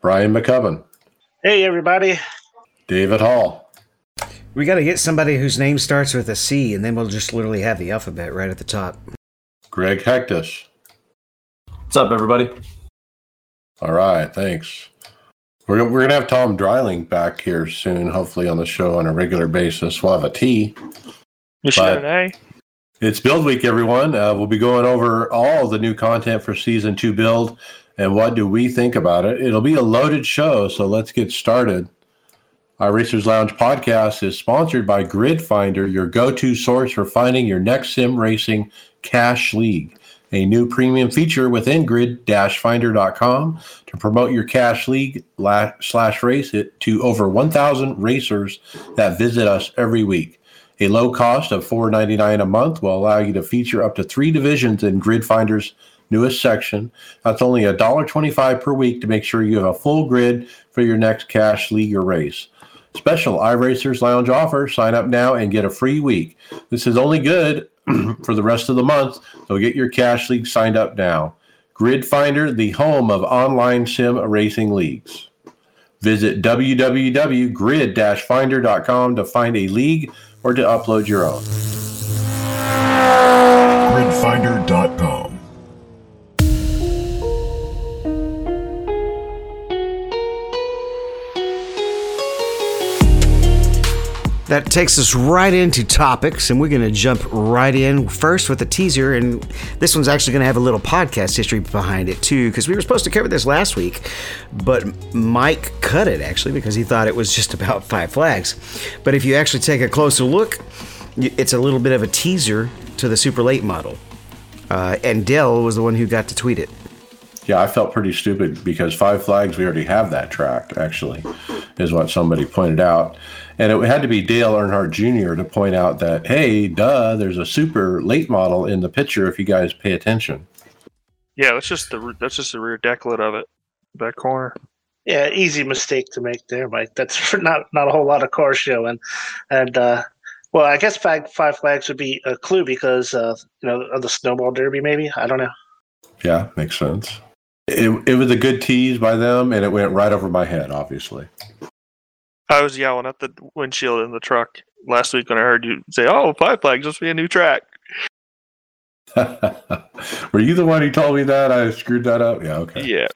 Brian Maccubbin, Hey, everybody. David Hall, We got to get somebody whose name starts with a C, and then we'll just literally have the alphabet right at the top. Greg Hecktus. What's up, everybody? All right, thanks. We're, we're going to have Tom Dreiling back here soon, hopefully on the show on a regular basis. We'll have a T. Michelle But- and I. It's Build Week, everyone. Uh, we'll be going over all the new content for Season 2 Build and what do we think about it. It'll be a loaded show, so let's get started. iRacers Lounge podcast is sponsored by Grid Finder, your go to source for finding your next sim racing cash league. A new premium feature within grid-finder.com to promote your cash league la- slash race it to over 1,000 racers that visit us every week. A low cost of $4.99 a month will allow you to feature up to three divisions in Grid Finder's newest section. That's only $1.25 per week to make sure you have a full grid for your next cash league or race. Special iRacers Lounge offer. Sign up now and get a free week. This is only good for the rest of the month, so get your cash league signed up now. Grid Finder, the home of online sim racing leagues. Visit www.grid-finder.com to find a league or to upload your own. gridfinder.com. That takes us right into topics, and we're going to jump right in first with a teaser. And this one's actually going to have a little podcast history behind it, too, because we were supposed to cover this last week, but Mike cut it actually because he thought it was just about five flags. But if you actually take a closer look, it's a little bit of a teaser to the super late model. Uh, and Dale was the one who got to tweet it. Yeah, I felt pretty stupid because Five Flags, we already have that track, actually, is what somebody pointed out. And it had to be Dale Earnhardt Jr. to point out that, hey, duh, there's a super late model in the picture if you guys pay attention. Yeah, that's just the that's just the rear decklet of it, that corner. Yeah, easy mistake to make there, Mike. That's for not not a whole lot of cars showing, and uh, well, I guess five five flags would be a clue because uh, you know of the snowball derby, maybe I don't know. Yeah, makes sense. It, it was a good tease by them, and it went right over my head, obviously. I was yelling at the windshield in the truck last week when I heard you say, "Oh, Five Flags must be a new track." Were you the one who told me that? I screwed that up? Yeah, okay. Yeah,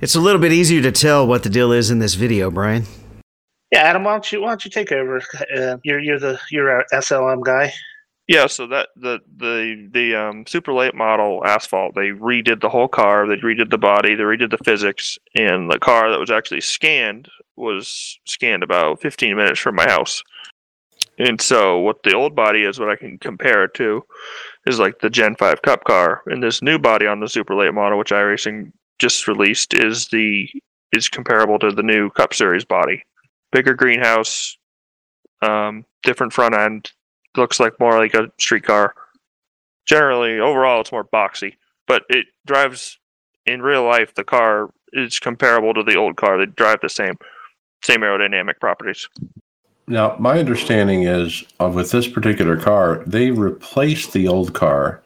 It's a little bit easier to tell what the deal is in this video, Brian. Yeah, Adam, why don't you why don't you take over? Uh, you're you're the you're our SLM guy. yeah. So that the the the um, super late model asphalt, they redid the whole car. They redid the body. They redid the physics, and the car that was actually scanned was scanned about 15 minutes from my house. And so, what the old body is, what I can compare it to, is like the Gen 5 Cup car. And this new body on the Super Late model, which iRacing just released, is the is comparable to the new Cup Series body. Bigger greenhouse, um, different front end, looks like more like a street car. Generally, overall, it's more boxy, but it drives in real life. The car is comparable to the old car. They drive the same, same aerodynamic properties. Now, my understanding is uh, with this particular car, they replaced the old car.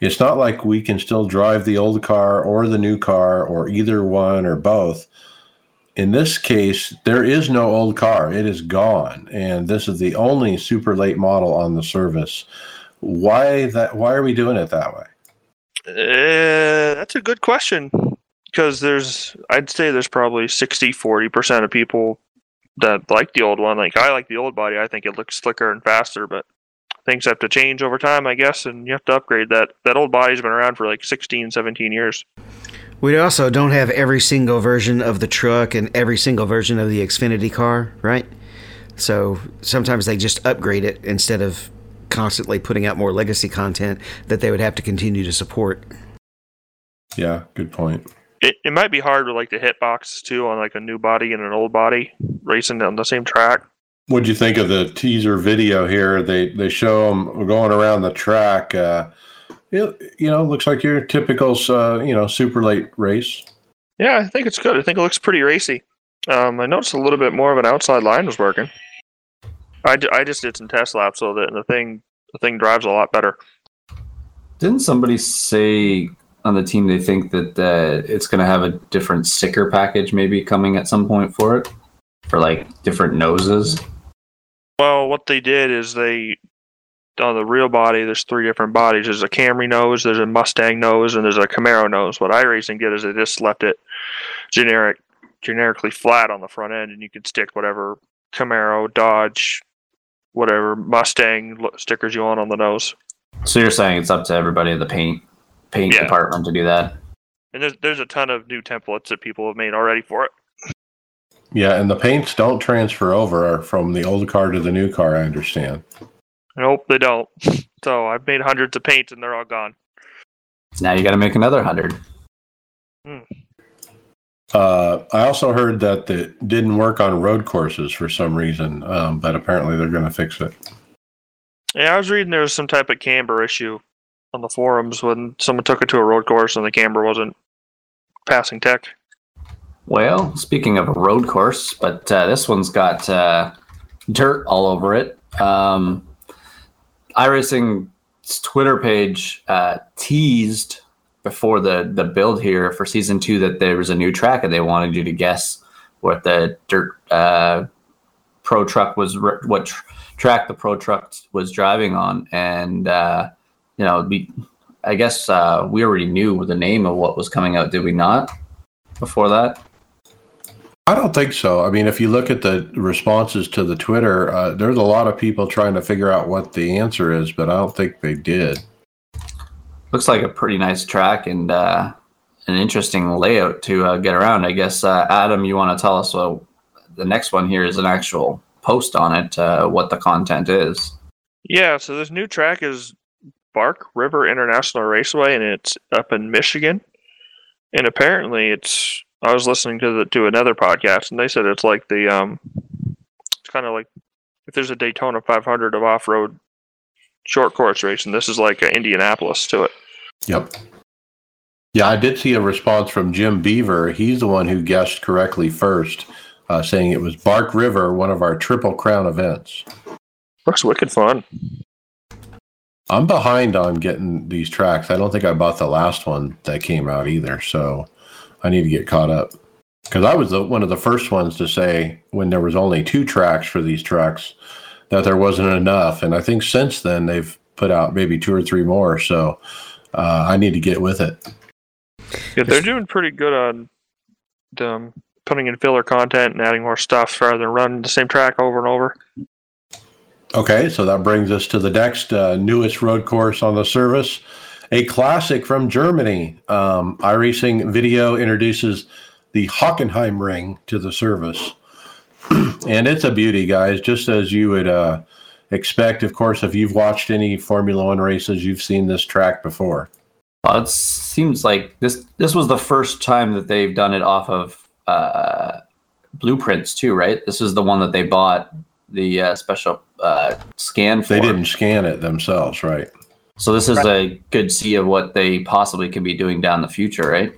It's not like we can still drive the old car or the new car or either one or both. In this case, there is no old car. It is gone. And this is the only super late model on the service. Why that why are we doing it that way? Uh, that's a good question because there's, I'd say there's probably 60, 40% of people that like the old one. Like I like the old body. I think it looks slicker and faster, but things have to change over time, I guess, and you have to upgrade that. That old body's been around for like 16, 17 years. We also don't have every single version of the truck and every single version of the Xfinity car, right? So sometimes they just upgrade it instead of constantly putting out more legacy content that they would have to continue to support. Yeah, good point. It, it might be hard with like the hitboxes too on like a new body and an old body racing on the same track. What'd you think of the teaser video here? They they show them going around the track. Uh, it, you know, looks like your typical uh, you know super late race. Yeah, I think it's good. I think it looks pretty racy. Um, I noticed a little bit more of an outside line was working. I, I just did some test laps so that the thing the thing drives a lot better. Didn't somebody say on the team they think that uh, it's going to have a different sticker package maybe coming at some point for it? For like different noses? Well, what they did is they on the real body. There's three different bodies. There's a Camry nose, there's a Mustang nose, and there's a Camaro nose. What iRacing did is they just left it generic, generically flat on the front end, and you could stick whatever Camaro, Dodge, whatever Mustang stickers you want on the nose. So you're saying it's up to everybody in the paint paint Yeah. department to do that? And there's there's a ton of new templates that people have made already for it. Yeah, and the paints don't transfer over from the old car to the new car. I understand. Nope, they don't. So I've made hundreds of paints and they're all gone. Now you got to make another hundred. Uh, I also heard that it didn't work on road courses for some reason, um, but apparently they're going to fix it. Yeah, I was reading there was some type of camber issue on the forums when someone took it to a road course and the camber wasn't passing tech. Well, speaking of a road course, but uh, this one's got uh, dirt all over it. Um, iRacing's Twitter page uh, teased before the the build here for season two that there was a new track, and they wanted you to guess what the dirt uh, pro truck was, what tr- track the pro truck was driving on, and uh, you know, we, I guess uh, we already knew the name of what was coming out, did we not? Before that. I don't think so. I mean, if you look at the responses to the Twitter, uh, there's a lot of people trying to figure out what the answer is, but I don't think they did. looks like a pretty nice track and uh, an interesting layout to uh, get around. I guess uh, Adam, you want to tell us? Well, the next one here is an actual post on it. Uh, what the content is. Yeah, so this new track is Bark River International Raceway, and it's up in Michigan. And apparently, it's. I was listening to the to another podcast, and they said it's like the um, it's kind of like if there's a Daytona 500 of off road short course racing, this is like a Indianapolis to it. Yep. Yeah, I did see a response from Jim Beaver. He's the one who guessed correctly first, uh, saying it was Bark River, one of our Triple Crown events. Looks wicked fun. I'm behind on getting these tracks. I don't think I bought the last one that came out either, so I need to get caught up. Because I was the, one of the first ones to say when there was only two tracks for these trucks that there wasn't enough, and I think since then they've put out maybe two or three more. So uh, I need to get with it. Yeah, they're doing pretty good on um, putting in filler content and adding more stuff rather than running the same track over and over. Okay, so that brings us to the next uh, newest road course on the service, a classic from Germany. Um, iRacing Video introduces the Hockenheim Ring to the service, and it's a beauty, guys. Just as you would uh, expect, of course, if you've watched any Formula One races, you've seen this track before. Well, it seems like this this was the first time that they've done it off of uh, blueprints too, right? This is the one that they bought the uh, special uh, scan for. They didn't scan it themselves, right? So this is a good see of what they possibly can be doing down the future, right?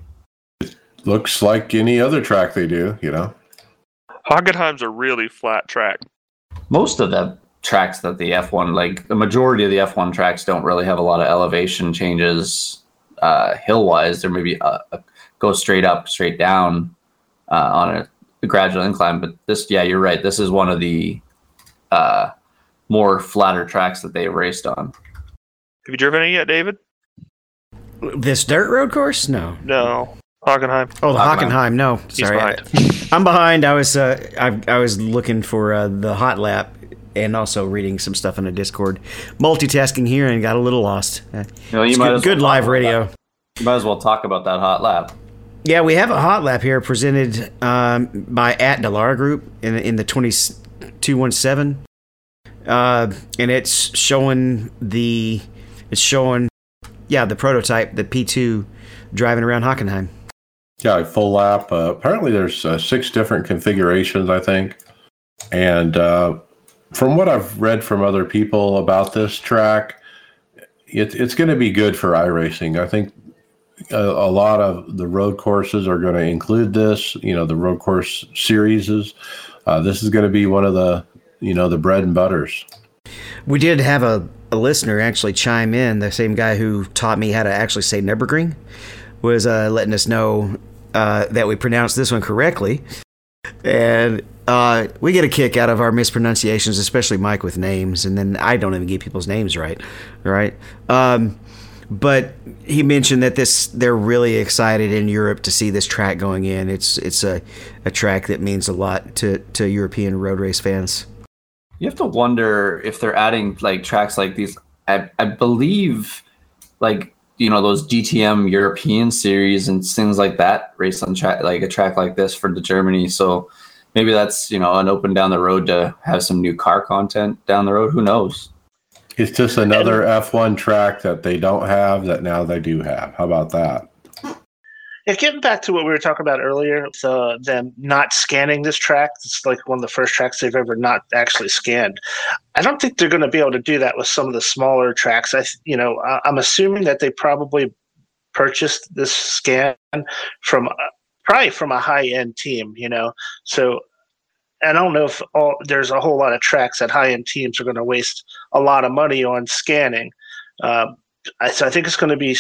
Looks like any other track they do, you know. Hockenheim's a really flat track. Most of the tracks that the F1 like the majority of the F1 tracks don't really have a lot of elevation changes uh, hill wise. There may be a, a go straight up, straight down uh, on a, a gradual incline, but this, yeah, you're right. This is one of the uh, more flatter tracks that they raced on. Have you driven it yet, David? This dirt road course? No. No. Hockenheim. Oh, the Hockenheim. Hockenheim. No, He's sorry. I'm behind. I was uh, I, I was looking for uh, the hot lap and also reading some stuff in a Discord, multitasking here, and got a little lost. Uh, You know, you might good, as good well live radio. that. You might as well talk about that hot lap. Yeah, we have a hot lap here presented um, by at Dallara Group in in the twenty two one seven, uh, and it's showing the it's showing yeah the prototype the P two driving around Hockenheim. Yeah, full lap. Uh, apparently, there's uh, six different configurations, I think. And uh, from what I've read from other people about this track, it, it's going to be good for iRacing. I think a, a, lot of the road courses are going to include this. You know, the road course series. Uh, this is going to be one of the, you know, the bread and butters. We did have a, a listener actually chime in. The same guy who taught me how to actually say Nurburgring was uh, letting us know uh, that we pronounced this one correctly. And uh, we get a kick out of our mispronunciations, especially Mike with names, and then I don't even get people's names right, right? Um, but he mentioned that this they're really excited in Europe to see this track going in. It's it's a, a track that means a lot to, to European road race fans. You have to wonder if they're adding like tracks like these. I, I believe like you know those DTM European series and things like that race on track like a track like this for the Germany. So maybe that's you know an open down the road to have some new car content down the road. Who knows? It's just another F1 track that they don't have that now they do have. How about that? Yeah, getting back to what we were talking about earlier, the them not scanning this track. It's like one of the first tracks they've ever not actually scanned. I don't think they're going to be able to do that with some of the smaller tracks. I, you know, I'm assuming that they probably purchased this scan from uh, probably from a high end team. You know, so I don't know if all, there's a whole lot of tracks that high end teams are going to waste a lot of money on scanning. Um, I, so I think it's going to be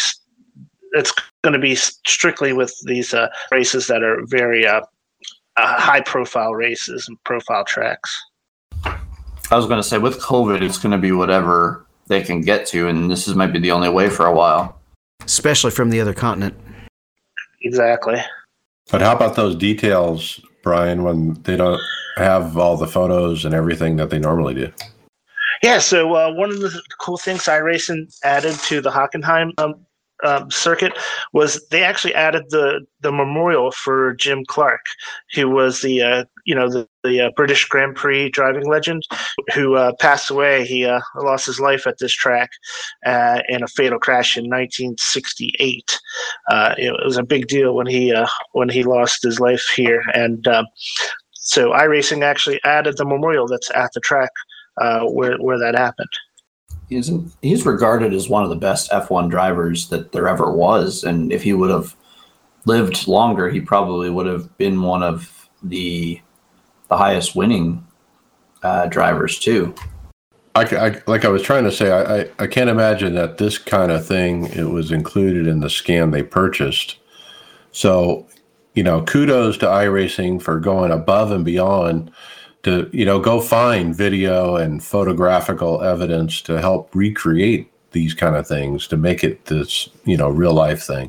it's going to be strictly with these uh, races that are very uh, uh, high profile races and profile tracks. I was going to say with COVID, it's going to be whatever they can get to, and this is might be the only way for a while, especially from the other continent. Exactly. But how about those details, Brian, when they don't have all the photos and everything that they normally do? Yeah, so uh, one of the cool things iRacing added to the Hockenheim um, um, circuit was they actually added the the memorial for Jim Clark, who was the uh, you know the, the uh, British Grand Prix driving legend who uh, passed away. He uh, lost his life at this track uh, in a fatal crash in 1968. Uh, it was a big deal when he when he lost his life here, and so iRacing actually added the memorial that's at the track where where that happened he's he's regarded as one of the best F1 drivers that there ever was, and if he would have lived longer, he probably would have been one of the the highest winning uh, drivers too. I, I, like I was trying to say, I, I, I can't imagine that this kind of thing it was included in the scan they purchased. So, you know, kudos to iRacing for going above and beyond to you know go find video and photographical evidence to help recreate these kind of things to make it this you know real life thing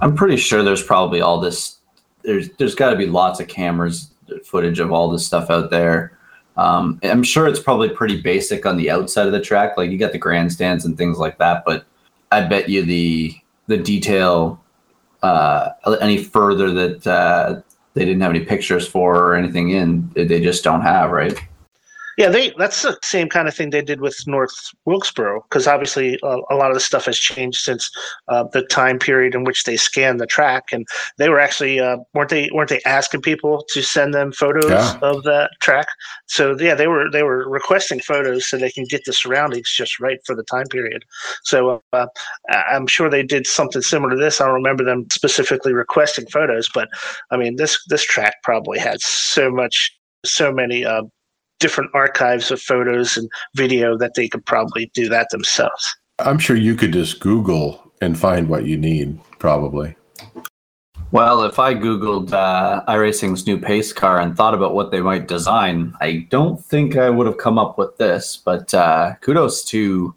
i'm pretty sure there's probably all this there's there's got to be lots of cameras footage of all this stuff out there um, i'm sure it's probably pretty basic on the outside of the track like you got the grandstands and things like that but i bet you the the detail uh, any further that uh, they didn't have any pictures for or anything in. They just don't have, right? Yeah, they that's the same kind of thing they did with North Wilkesboro because obviously uh, a lot of the stuff has changed since uh, the time period in which they scanned the track, and they were actually uh, weren't they weren't they asking people to send them photos yeah. of that track? So yeah, they were they were requesting photos so they can get the surroundings just right for the time period. So uh, I'm sure they did something similar to this. I don't remember them specifically requesting photos, but I mean this this track probably had so much so many uh, different archives of photos and video that they could probably do that themselves. I'm sure you could just Google and find what you need, probably. Well, if I Googled uh, iRacing's new pace car and thought about what they might design, I don't think I would have come up with this. But uh, kudos to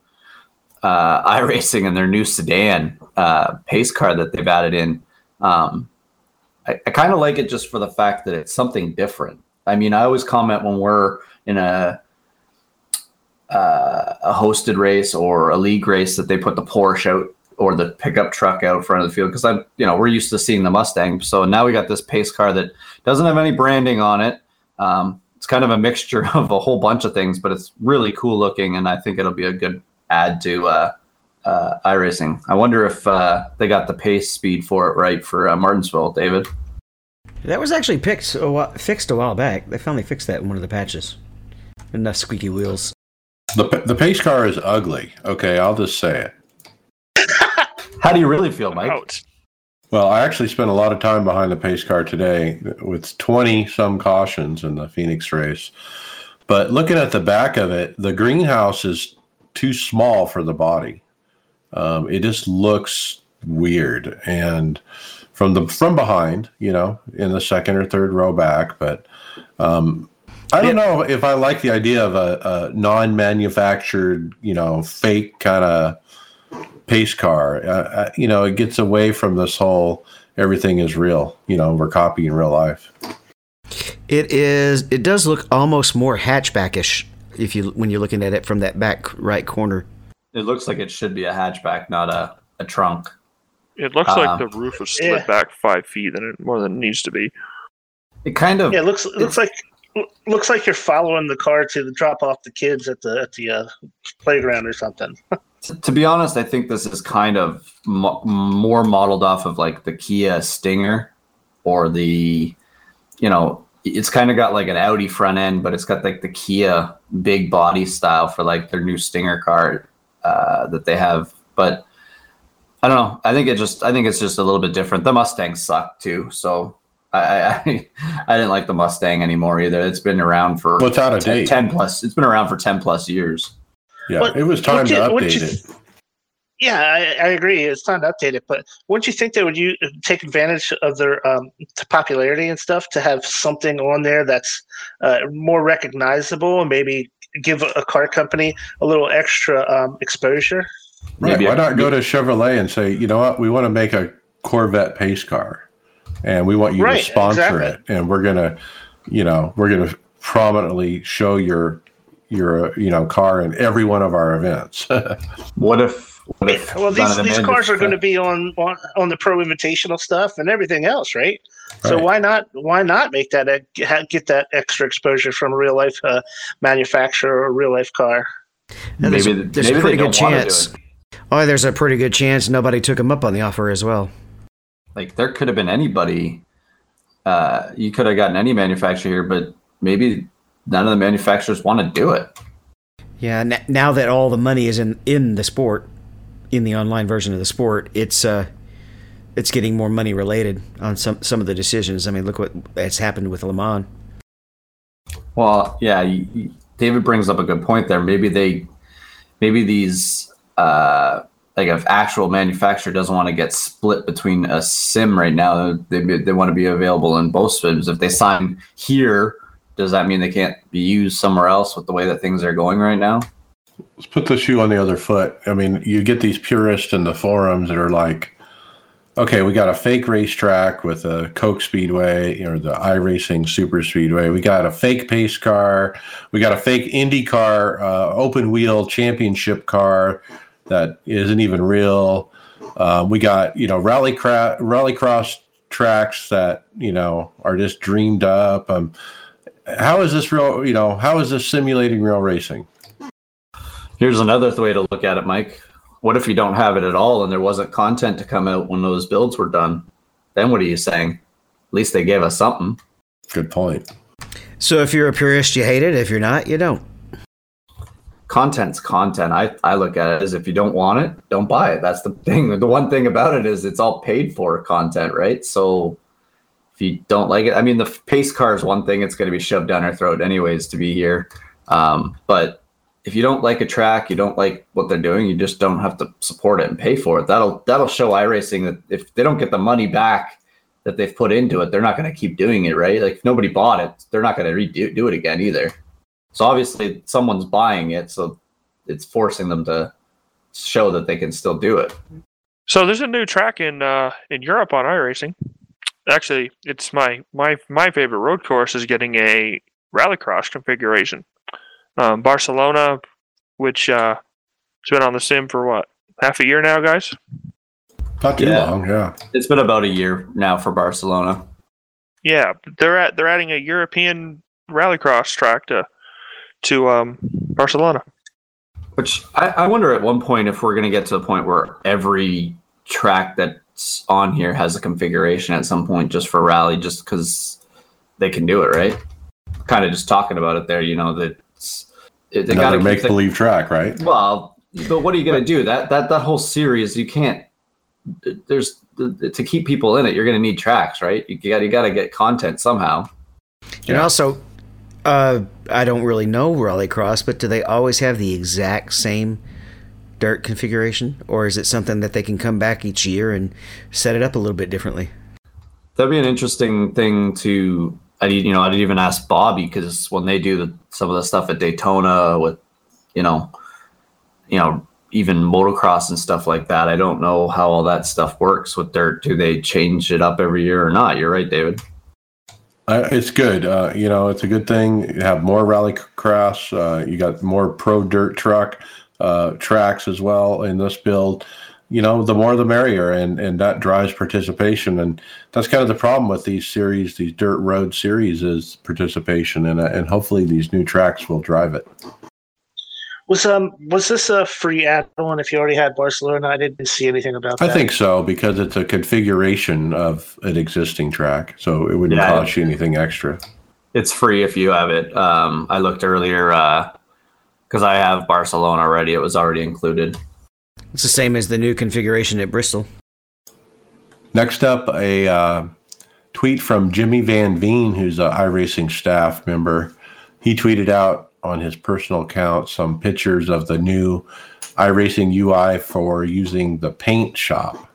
uh, iRacing and their new sedan uh, pace car that they've added in. Um, I, I kind of like it just for the fact that it's something different. I mean, I always comment when we're in a uh, a hosted race or a league race that they put the Porsche out or the pickup truck out front of the field because I'm you know we're used to seeing the Mustang. So now we got this pace car that doesn't have any branding on it. Um, it's kind of a mixture of a whole bunch of things, but it's really cool looking, and I think it'll be a good add to uh, uh, iRacing. I wonder if uh, they got the pace speed for it right for uh, Martinsville, David. That was actually picked a while, fixed a while back. They finally fixed that in one of the patches. Enough squeaky wheels. The the pace car is ugly. Okay, I'll just say it. How do you really feel, Mike? Out. Well, I actually spent a lot of time behind the pace car today with 20 some cautions in the Phoenix race. But looking at the back of it, the greenhouse is too small for the body. Um, it just looks weird. And from the from behind, you know, in the second or third row back, but um, I don't know if I like the idea of a, a non-manufactured, you know, fake kind of pace car. Uh, uh, you know, it gets away from this whole everything is real. You know, we're copying real life. It is. It does look almost more hatchbackish if you when you're looking at it from that back right corner. It looks like it should be a hatchback, not a, a trunk. It looks Um, like the roof was slid yeah. back five feet than it more than it needs to be. It kind of Yeah, it looks it looks like looks like you're following the car to the drop off the kids at the at the uh, playground or something. to be honest, I think this is kind of mo- more modeled off of like the Kia Stinger or the, you know, it's kind of got like an Audi front end, but it's got like the Kia big body style for like their new Stinger car uh, that they have. But I don't know. I think it just, I think it's just a little bit different. The Mustangs suck too, so. I, I I didn't like the Mustang anymore either. It's been around for Well, it's out of 10, date. 10 plus. It's been around for ten plus years. Yeah, But it was time to you- update you- it. Yeah, I, I agree. It's time to update it, but wouldn't you think they would you take advantage of their um, t- popularity and stuff to have something on there that's uh, more recognizable and maybe give a, a car company a little extra um, exposure? Right. Maybe Why a- not go to Chevrolet and say, you know what, we want to make a Corvette pace car, and we want you Right, to sponsor exactly. it, and we're gonna, you know, we're gonna prominently show your your uh, you know car in every one of our events. What if? What if Well, these, these cars are going to be on, on on the pro invitational stuff and everything else, right? So why not why not make that get that extra exposure from a real life uh, manufacturer or a real life car? And there's, Maybe- there's maybe a pretty good don't wanna do chance. Oh, there's a pretty good chance nobody took him up on the offer as well. Like there could have been anybody uh, you could have gotten any manufacturer here but maybe none of the manufacturers want to do it Yeah, n- now that all the money is in in the sport, in the online version of the sport, it's uh, it's getting more money related on some some of the decisions. I mean, look what has happened with Le Mans. well yeah you, david brings up a good point there maybe they maybe these uh, like if actual manufacturer doesn't want to get split between a sim right now they, they want to be available in both sims if they sign here does that mean they can't be used somewhere else with the way that things are going right now Let's put the shoe on the other foot. I mean, you get these purists in the forums that are like, okay, we got a fake racetrack with a Coke Speedway or the iRacing Super Speedway. We got a fake pace car. We got a fake Indy car, uh, open wheel championship car that isn't even real. Uh, we got you know rally cra- rallycross tracks that you know are just dreamed up. Um, how is this real? You know, how is this simulating real racing? Here's another way to look at it, Mike. What if you don't have it at all and there wasn't content to come out when those builds were done? Then what are you saying? At least they gave us something. Good point. So if you're a purist, you hate it. If you're not, you don't. Content's content. I, I look at it as if you don't want it, don't buy it. That's the thing. The one thing about it is it's all paid for content, right? So if you don't like it, I mean, the pace car is one thing. It's going to be shoved down our throat anyways to be here. Um, but if you don't like a track, you don't like what they're doing, you just don't have to support it and pay for it. That'll that'll show iRacing that if they don't get the money back that they've put into it, they're not going to keep doing it, right? Like if nobody bought it, they're not going to redo do it again either. So obviously someone's buying it, so it's forcing them to show that they can still do it. So there's a new track in uh, in Europe on iRacing. Actually, it's my my my favorite road course is getting a rallycross configuration. Um, Barcelona, which uh, has been on the sim for what half a year now, guys. Not too Yeah. long, yeah. It's been about a year now for Barcelona. Yeah, they're at they're adding a European rallycross track to to um, Barcelona. Which I, I wonder at one point if we're going to get to the point where every track that's on here has a configuration at some point just for rally, just because they can do it, right? Kind of just talking about it there, you know that it's- they Another gotta make believe track, right? Well, but what are you going to do? That that that whole series, you can't. There's to keep people in it. You're going to need tracks, right? You got you got to get content somehow. And Yeah. also, uh, I don't really know Rallycross, but do they always have the exact same dirt configuration, or is it something that they can come back each year and set it up a little bit differently? That'd be an interesting thing to. I you know I didn't even ask Bobby because when they do the, some of the stuff at Daytona with, you know, you know even motocross and stuff like that. I don't know how all that stuff works with dirt. Do they change it up every year or not? You're right, David. Uh, it's good. Uh, you know, it's a good thing. You have more rallycross. Uh, you got more pro dirt truck uh, tracks as well in this build. You know, the more the merrier, and and that drives participation. And that's kind of the problem with these series, these dirt road series, is participation, and uh, and hopefully these new tracks will drive it. Was um was this a free add-on if you already had Barcelona? I didn't see anything about I think so because it's a configuration of an existing track, so it wouldn't Yeah. cost you anything extra. It's free if you have it. Um, I looked earlier because I have Barcelona already. It was already included. It's the same as the new configuration at Bristol. Next up, a uh, tweet from Jimmy Van Veen, who's a iRacing staff member. He tweeted out on his personal account some pictures of the new iRacing UI for using the paint shop.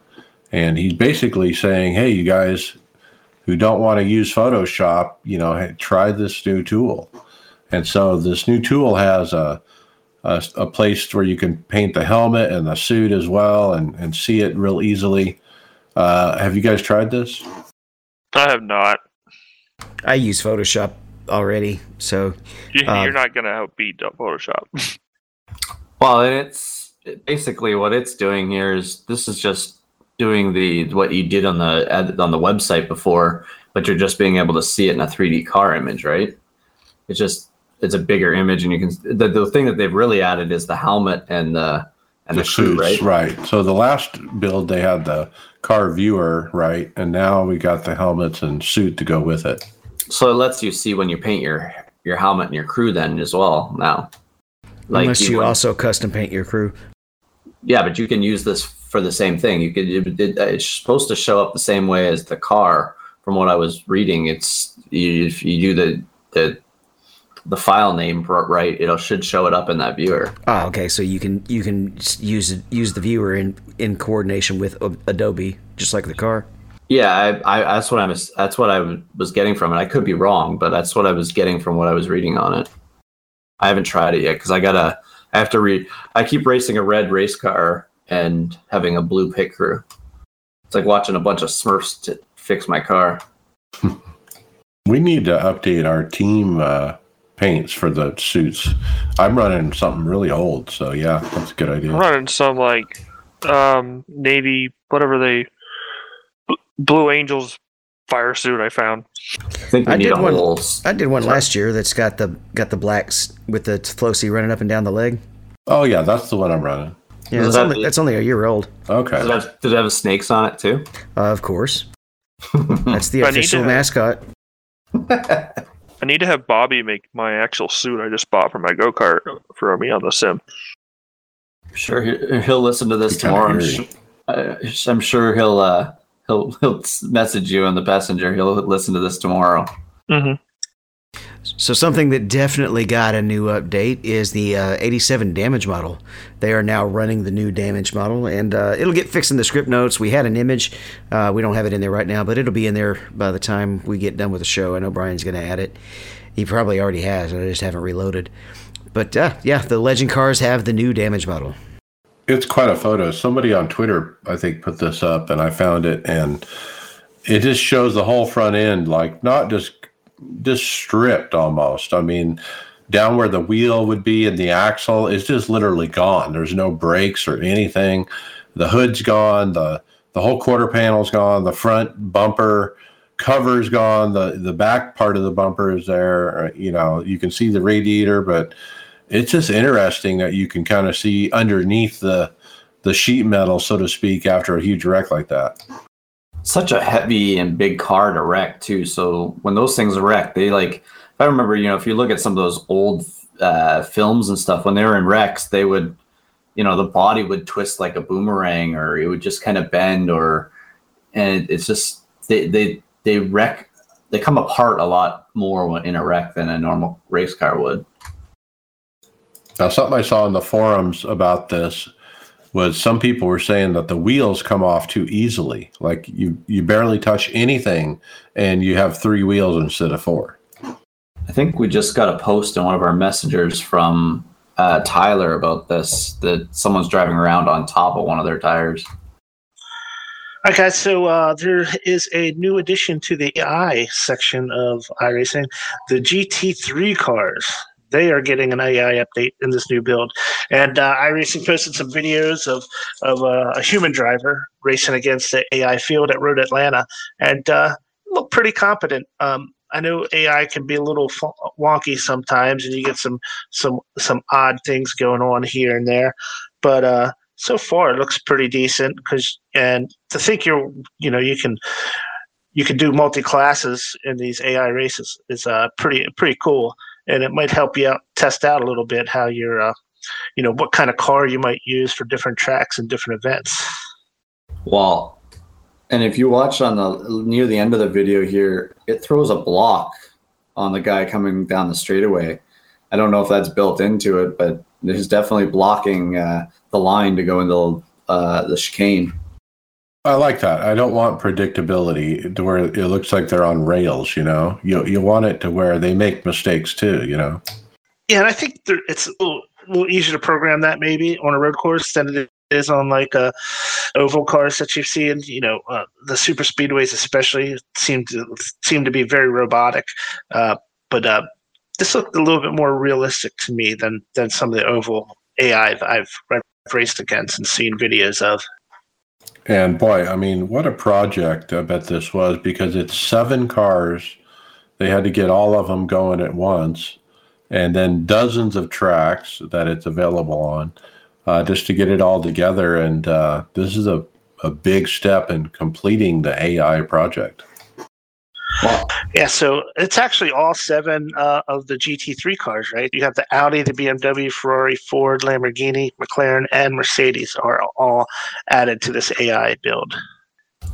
And he's basically saying, hey, you guys who don't want to use Photoshop, you know, try this new tool. And so this new tool has a, a, a place where you can paint the helmet and the suit as well and, and see it real easily. Uh, have you guys tried this? I have not. I use Photoshop already, so You, Uh, you're not gonna help beat Photoshop. Well, and it's it- basically what it's doing here is this is just doing the what you did on the ad- on the website before, but you're just being able to see it in a 3D car image, right? It's just it's a bigger image, and you can the, the thing that they've really added is the helmet and the and the, suit, suits, right? right? So the last build they had the car viewer, right, and now we got the helmets and suit to go with it. So it lets you see when you paint your your helmet and your crew then as well now. unless you would- also custom paint your crew. Yeah, but you can use this for the same thing. You could it, it- it's supposed to show up the same way as the car. From what I was reading, it's you, if you do the the the file name right, it should show it up in that viewer. Oh, okay. So you can you can use use the viewer in in coordination with Adobe, just like the car. Yeah, I, I that's what I was that's what I was getting from it. I could be wrong, but that's what I was getting from what I was reading on it. I haven't tried it yet because I gotta I have to read. I keep racing a red race car and having a blue pit crew. It's like watching a bunch of Smurfs to fix my car. We need to update our team uh, paints for the suits. I'm running something really old, so yeah, that's a good idea. I'm running some like um navy whatever they Bl- Blue Angels fire suit I found. I think I did one- whole. s- I did one last year that's got the got the blacks with the flocy running up and down the leg. Oh yeah, that's the one I'm running. Yeah, Does that's that- only, that's only a year old. Okay. Does it, have, does it have snakes on it too? Uh, of course, that's the official to- mascot. I need to have Bobby make my actual suit I just bought for my go kart for me on the sim. Sure, he- he'll listen to this Be tomorrow. I'm, eerie. su- uh, I'm sure he'll uh, he'll he'll message you on the passenger. He'll listen to this tomorrow. hmm So something that definitely got a new update is the uh, 87 damage model. They are now running the new damage model, and uh, it'll get fixed in the script notes. We had an image, uh, we don't have it in there right now, but it'll be in there by the time we get done with the show. I know Brian's going to add it. He probably already has. I just haven't reloaded. But uh, yeah, the legend cars have the new damage model. It's quite a photo. Somebody on Twitter, I think, put this up, and I found it, and it just shows the whole front end, like not just just stripped almost. I mean, down where the wheel would be and the axle is just literally gone. There's no brakes or anything. The hood's gone. the The whole quarter panel's gone. The front bumper cover's gone. the The back part of the bumper is there. Uh, You know, you can see the radiator, but it's just interesting that you can kind of see underneath the the sheet metal, so to speak, after a huge wreck like that. Such a heavy and big car to wreck too. So when those things wreck, they like. If I remember, you know, if you look at some of those old uh, films and stuff, when they were in wrecks, they would, you know, the body would twist like a boomerang, or it would just kind of bend, or, and it's just they they they wreck, they come apart a lot more in a wreck than a normal race car would. Now, something I saw in the forums about this was some people were saying that the wheels come off too easily. Like you, you barely touch anything, and you have three wheels instead of four. I think we just got a post in one of our messengers from uh, Tyler about this that someone's driving around on top of one of their tires. All right, guys. So uh, there is a new addition to the AI section of iRacing, the GT3 cars. They are getting an AI update in this new build, and uh, iRacing posted some videos of of uh, a human driver racing against the AI field at Road Atlanta, and uh, looked pretty competent. Um, I know AI can be a little wonky sometimes, and you get some some some odd things going on here and there, but uh, so far it looks pretty decent. Because and to think you're you know you can you can do multi classes in these AI races is uh, pretty pretty cool, and it might help you out test out a little bit how you're uh, you know what kind of car you might use for different tracks and different events. Well, and if you watch on the near the end of the video here, it throws a block on the guy coming down the straightaway. I don't know if that's built into it, but it's definitely blocking uh, the line to go into uh, the chicane. I like that. I don't want predictability to where it looks like they're on rails. You know, you you want it to where they make mistakes too. You know. Yeah, and I think there, it's a little, little easier to program that maybe on a road course than it is on like uh, oval cars that you've seen. You know, uh, the super speedways especially seem to seem to be very robotic. Uh, but uh, this looked a little bit more realistic to me than than some of the oval AI I've, I've raced against and seen videos of. And boy, I mean, what a project I bet this was because it's seven cars. They had to get all of them going at once, and then dozens of tracks that it's available on uh, just to get it all together. And uh, this is a, a big step in completing the AI project. Wow. Yeah, so it's actually all seven uh, of the GT3 cars, right? You have the Audi, the BMW, Ferrari, Ford, Lamborghini, McLaren, and Mercedes are all added to this AI build.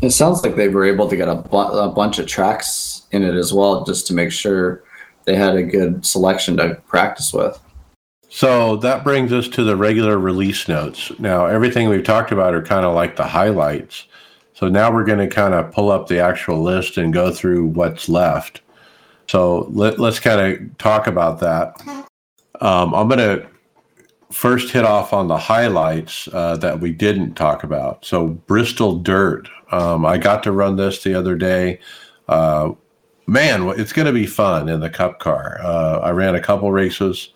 It sounds like they were able to get a, bu- a bunch of tracks in it as well, just to make sure they had a good selection to practice with. So that brings us to the regular release notes. Now, everything we've talked about are kind of like the highlights. So now we're going to kind of pull up the actual list and go through what's left. So let, us kind of talk about that. Um, I'm going to first hit off on the highlights uh, that we didn't talk about. So Bristol Dirt. Um, I got to run this the other day. Uh, man, it's going to be fun in the Cup car. Uh, I ran a couple races.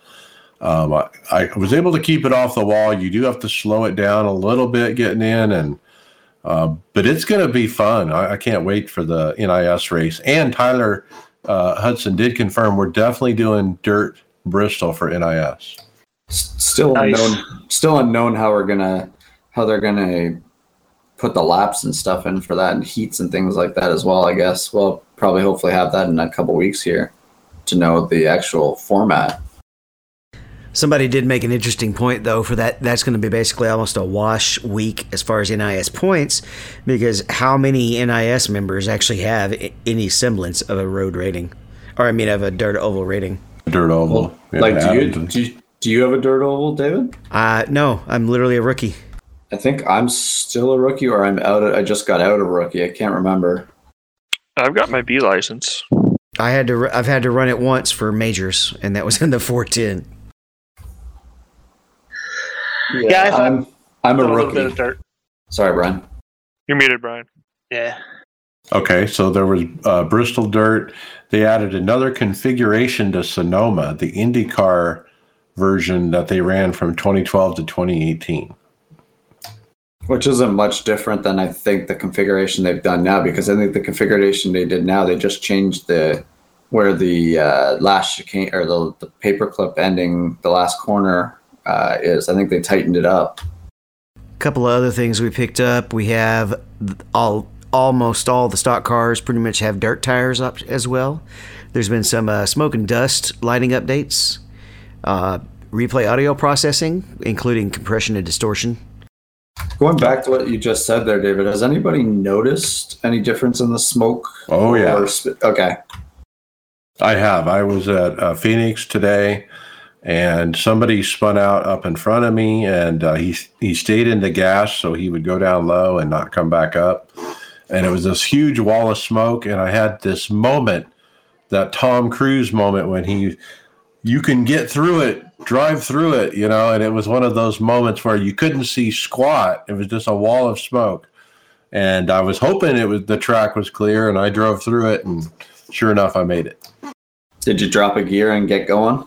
Um, I, I, was able to keep it off the wall. You do have to slow it down a little bit getting in, and uh, but it's going to be fun. I, I, can't wait for the NIS race. And Tyler uh, Hudson did confirm we're definitely doing Dirt Bristol for NIS. Still nice. unknown. Still unknown how we're gonna how they're gonna put the laps and stuff in for that and heats and things like that as well. I guess we'll probably hopefully have that in a couple weeks here to know the actual format. Somebody did make an interesting point though for that that's going to be basically almost a wash week as far as NIS points because how many NIS members actually have any semblance of a road rating or I mean of a dirt oval rating? Dirt oval. Well, yeah, like do you, do you do you have a dirt oval, David? Uh no, I'm literally a rookie. I think I'm still a rookie or I'm out of, I just got out of rookie. I can't remember. I've got my B license. I had to I've had to run it once for majors and that was in the 410. Yeah, yeah I'm I'm a, a rookie. Bit of dirt. Sorry, Brian. You're muted, Brian. Yeah. Okay, so there was uh, Bristol Dirt. They added another configuration to Sonoma, the IndyCar version that they ran from 2012 to 2018. Which isn't much different than I think the configuration they've done now, because I think the configuration they did now, they just changed the where the uh, last chicane or the, the paperclip ending the last corner uh, is. I think they tightened it up. A couple of other things we picked up. We have all almost all the stock cars pretty much have dirt tires up as well. There's been some uh, smoke and dust lighting updates, uh, replay audio processing, including compression and distortion. Going back to what you just said there, David, has anybody noticed any difference in the smoke? Oh, yeah. sp- okay. I have. I was at uh, Phoenix today, and somebody spun out up in front of me, and uh, he he stayed in the gas so he would go down low and not come back up. And it was this huge wall of smoke, and I had this moment, that Tom Cruise moment when he, you can get through it, drive through it, you know. And it was one of those moments where you couldn't see squat; it was just a wall of smoke. And I was hoping it was the track was clear, and I drove through it, and sure enough, I made it. Did you drop a gear and get going?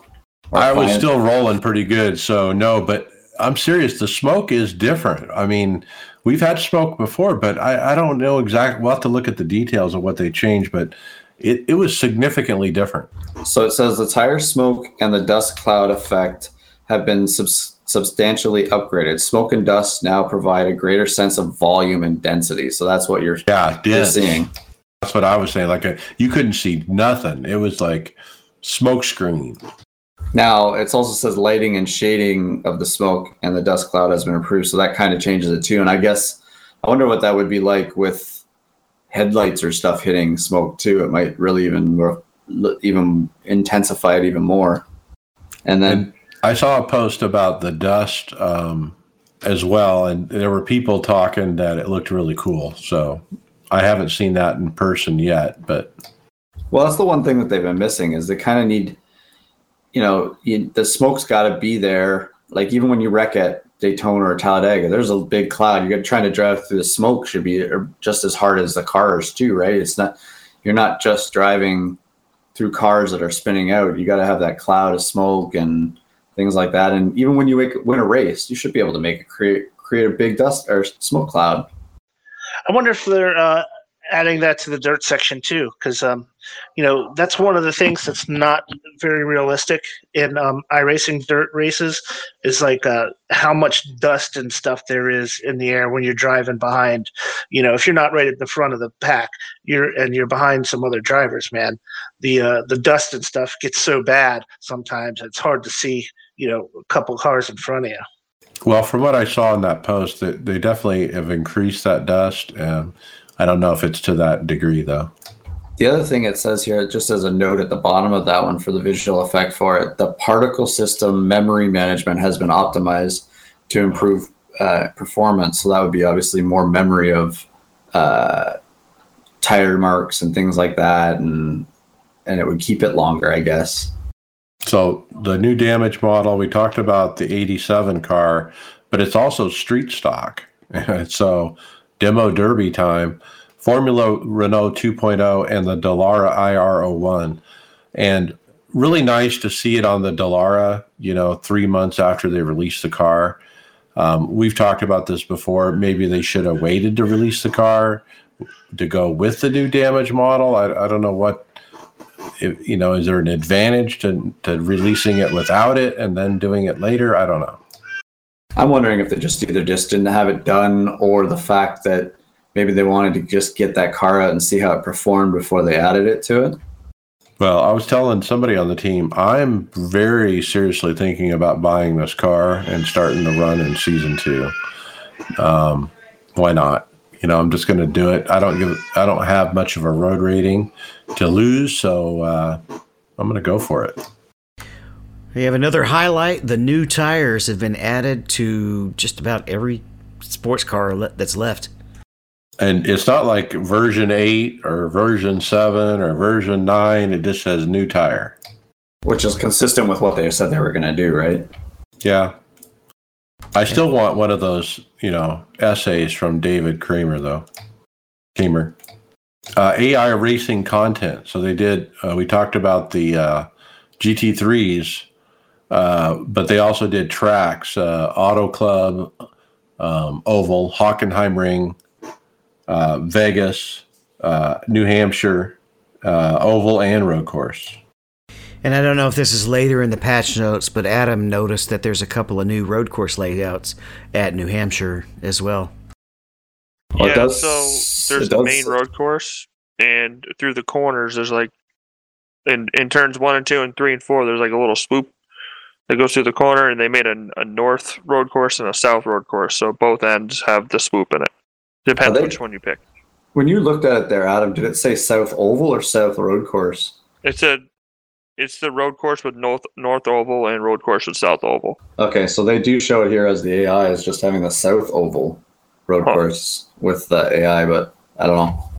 I was still rolling pretty good, so no, but I'm serious. The smoke is different. I mean, we've had smoke before, but I, I don't know exactly. We'll have to look at the details of what they changed, but it, it was significantly different. So it says the tire smoke and the dust cloud effect have been subs- substantially upgraded. Smoke and dust now provide a greater sense of volume and density. So that's what you're, Yeah, you're seeing. That's what I was saying. Like a, you couldn't see nothing. It was like smoke screen. Now it also says lighting and shading of the smoke and the dust cloud has been improved. So that kind of changes it too. And I guess I wonder what that would be like with headlights or stuff hitting smoke too. It might really even more, even intensify it even more. And then And I saw a post about the dust um, as well, and there were people talking that it looked really cool. So I haven't seen that in person yet, but Well, that's the one thing that they've been missing is they kind of need, you know, you, the smoke's got to be there. Like even when you wreck at Daytona or Talladega, there's a big cloud. You're trying to drive through the smoke should be uh, just as hard as the cars too, right? It's not you're not just driving through cars that are spinning out. You got to have that cloud of smoke and things like that. And even when you win a race, you should be able to make it create create a big dust or smoke cloud. I wonder if they're uh, adding that to the dirt section too, because um, you know that's one of the things that's not very realistic in um, iRacing dirt races is like uh, how much dust and stuff there is in the air when you're driving behind. You know, if you're not right at the front of the pack, you're and you're behind some other drivers, man. The uh, the dust and stuff gets so bad sometimes it's hard to see. You know, a couple cars in front of you. Well, from what I saw in that post, that they definitely have increased that dust. And I don't know if it's to that degree though. The other thing it says here, just as a note at the bottom of that one for the visual effect for it, the particle system memory management has been optimized to improve uh, performance. So that would be obviously more memory of uh, tire marks and things like that, and and it would keep it longer, I guess. So the new damage model, we talked about the 87 car, but it's also street stock. so demo derby time, Formula Renault 2.0 and the Dallara IR01. And really nice to see it on the Dallara, you know, three months after they released the car. Um, we've talked about this before. Maybe they should have waited to release the car to go with the new damage model. I, I don't know what if, you know, is there an advantage to, to releasing it without it and then doing it later? I don't know. I'm wondering if they just either just didn't have it done, or the fact that maybe they wanted to just get that car out and see how it performed before they added it to it. Well, I was telling somebody on the team, I'm very seriously thinking about buying this car and starting to run in season two. Um, why not? You know, I'm just going to do it. I don't give, I don't have much of a road rating to lose, so uh, I'm going to go for it. We have another highlight. The new tires have been added to just about every sports car that's left. And it's not like version eight or version seven or version nine. It just says new tire. Which is consistent with what they said they were going to do, right? Yeah. I still want one of those, you know, essays from David Kaemmer, though. Kaemmer. Uh, iRacing content. So they did, uh, we talked about the uh, GT3s, uh, but they also did tracks uh, Auto Club, um, Oval, Hockenheim Ring, uh, Vegas, uh, New Hampshire, uh, oval and road course. And I don't know if this is later in the patch notes, but Adam noticed that there's a couple of new road course layouts at New Hampshire as well. Well, yeah, does- so there's the does- main road course, and through the corners, there's like, in in turns one and two and three and four, there's like a little swoop that goes through the corner, and they made a, a north road course and a south road course, so both ends have the swoop in it. Depends they- which one you pick. When you looked at it there, Adam, did it say South Oval or South Road Course? It said it's the road course with north north oval and road course with south oval. Okay, so they do show it here as the AI is just having the South Oval road Huh. course with the AI, but I don't know.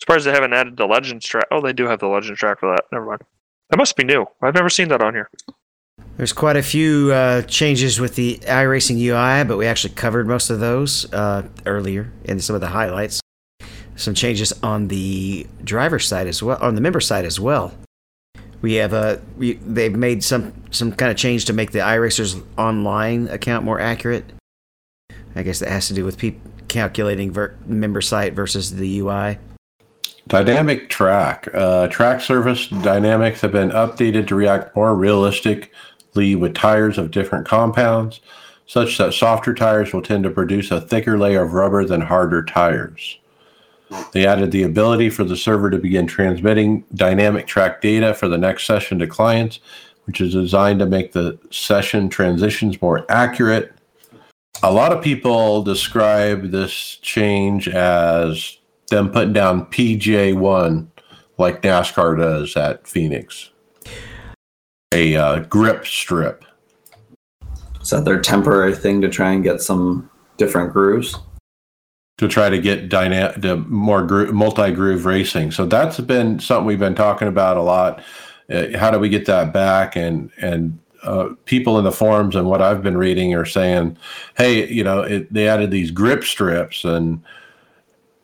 Surprised they haven't added the Legends track. Oh, they do have the Legends track for that. Never mind. That must be new. I've never seen that on here. There's quite a few uh, changes with the iRacing UI, but we actually covered most of those uh, earlier in some of the highlights. Some changes on the driver side as well, on the member side as well. We have a we, they've made some some kind of change to make the iRacers online account more accurate. I guess that has to do with people calculating ver- member site versus the UI. Dynamic track. Uh, track surface dynamics have been updated to react more realistically with tires of different compounds, such that softer tires will tend to produce a thicker layer of rubber than harder tires. They added the ability for the server to begin transmitting dynamic track data for the next session to clients, which is designed to make the session transitions more accurate. A lot of people describe this change as them putting down PJ1 like NASCAR does at Phoenix. A uh, grip strip. Is that their temporary thing to try and get some different grooves? to try to get dyna- to more gro- multi-groove racing. So that's been something we've been talking about a lot. Uh, how do we get that back? And and uh, people in the forums and what I've been reading are saying, hey, you know, it, they added these grip strips and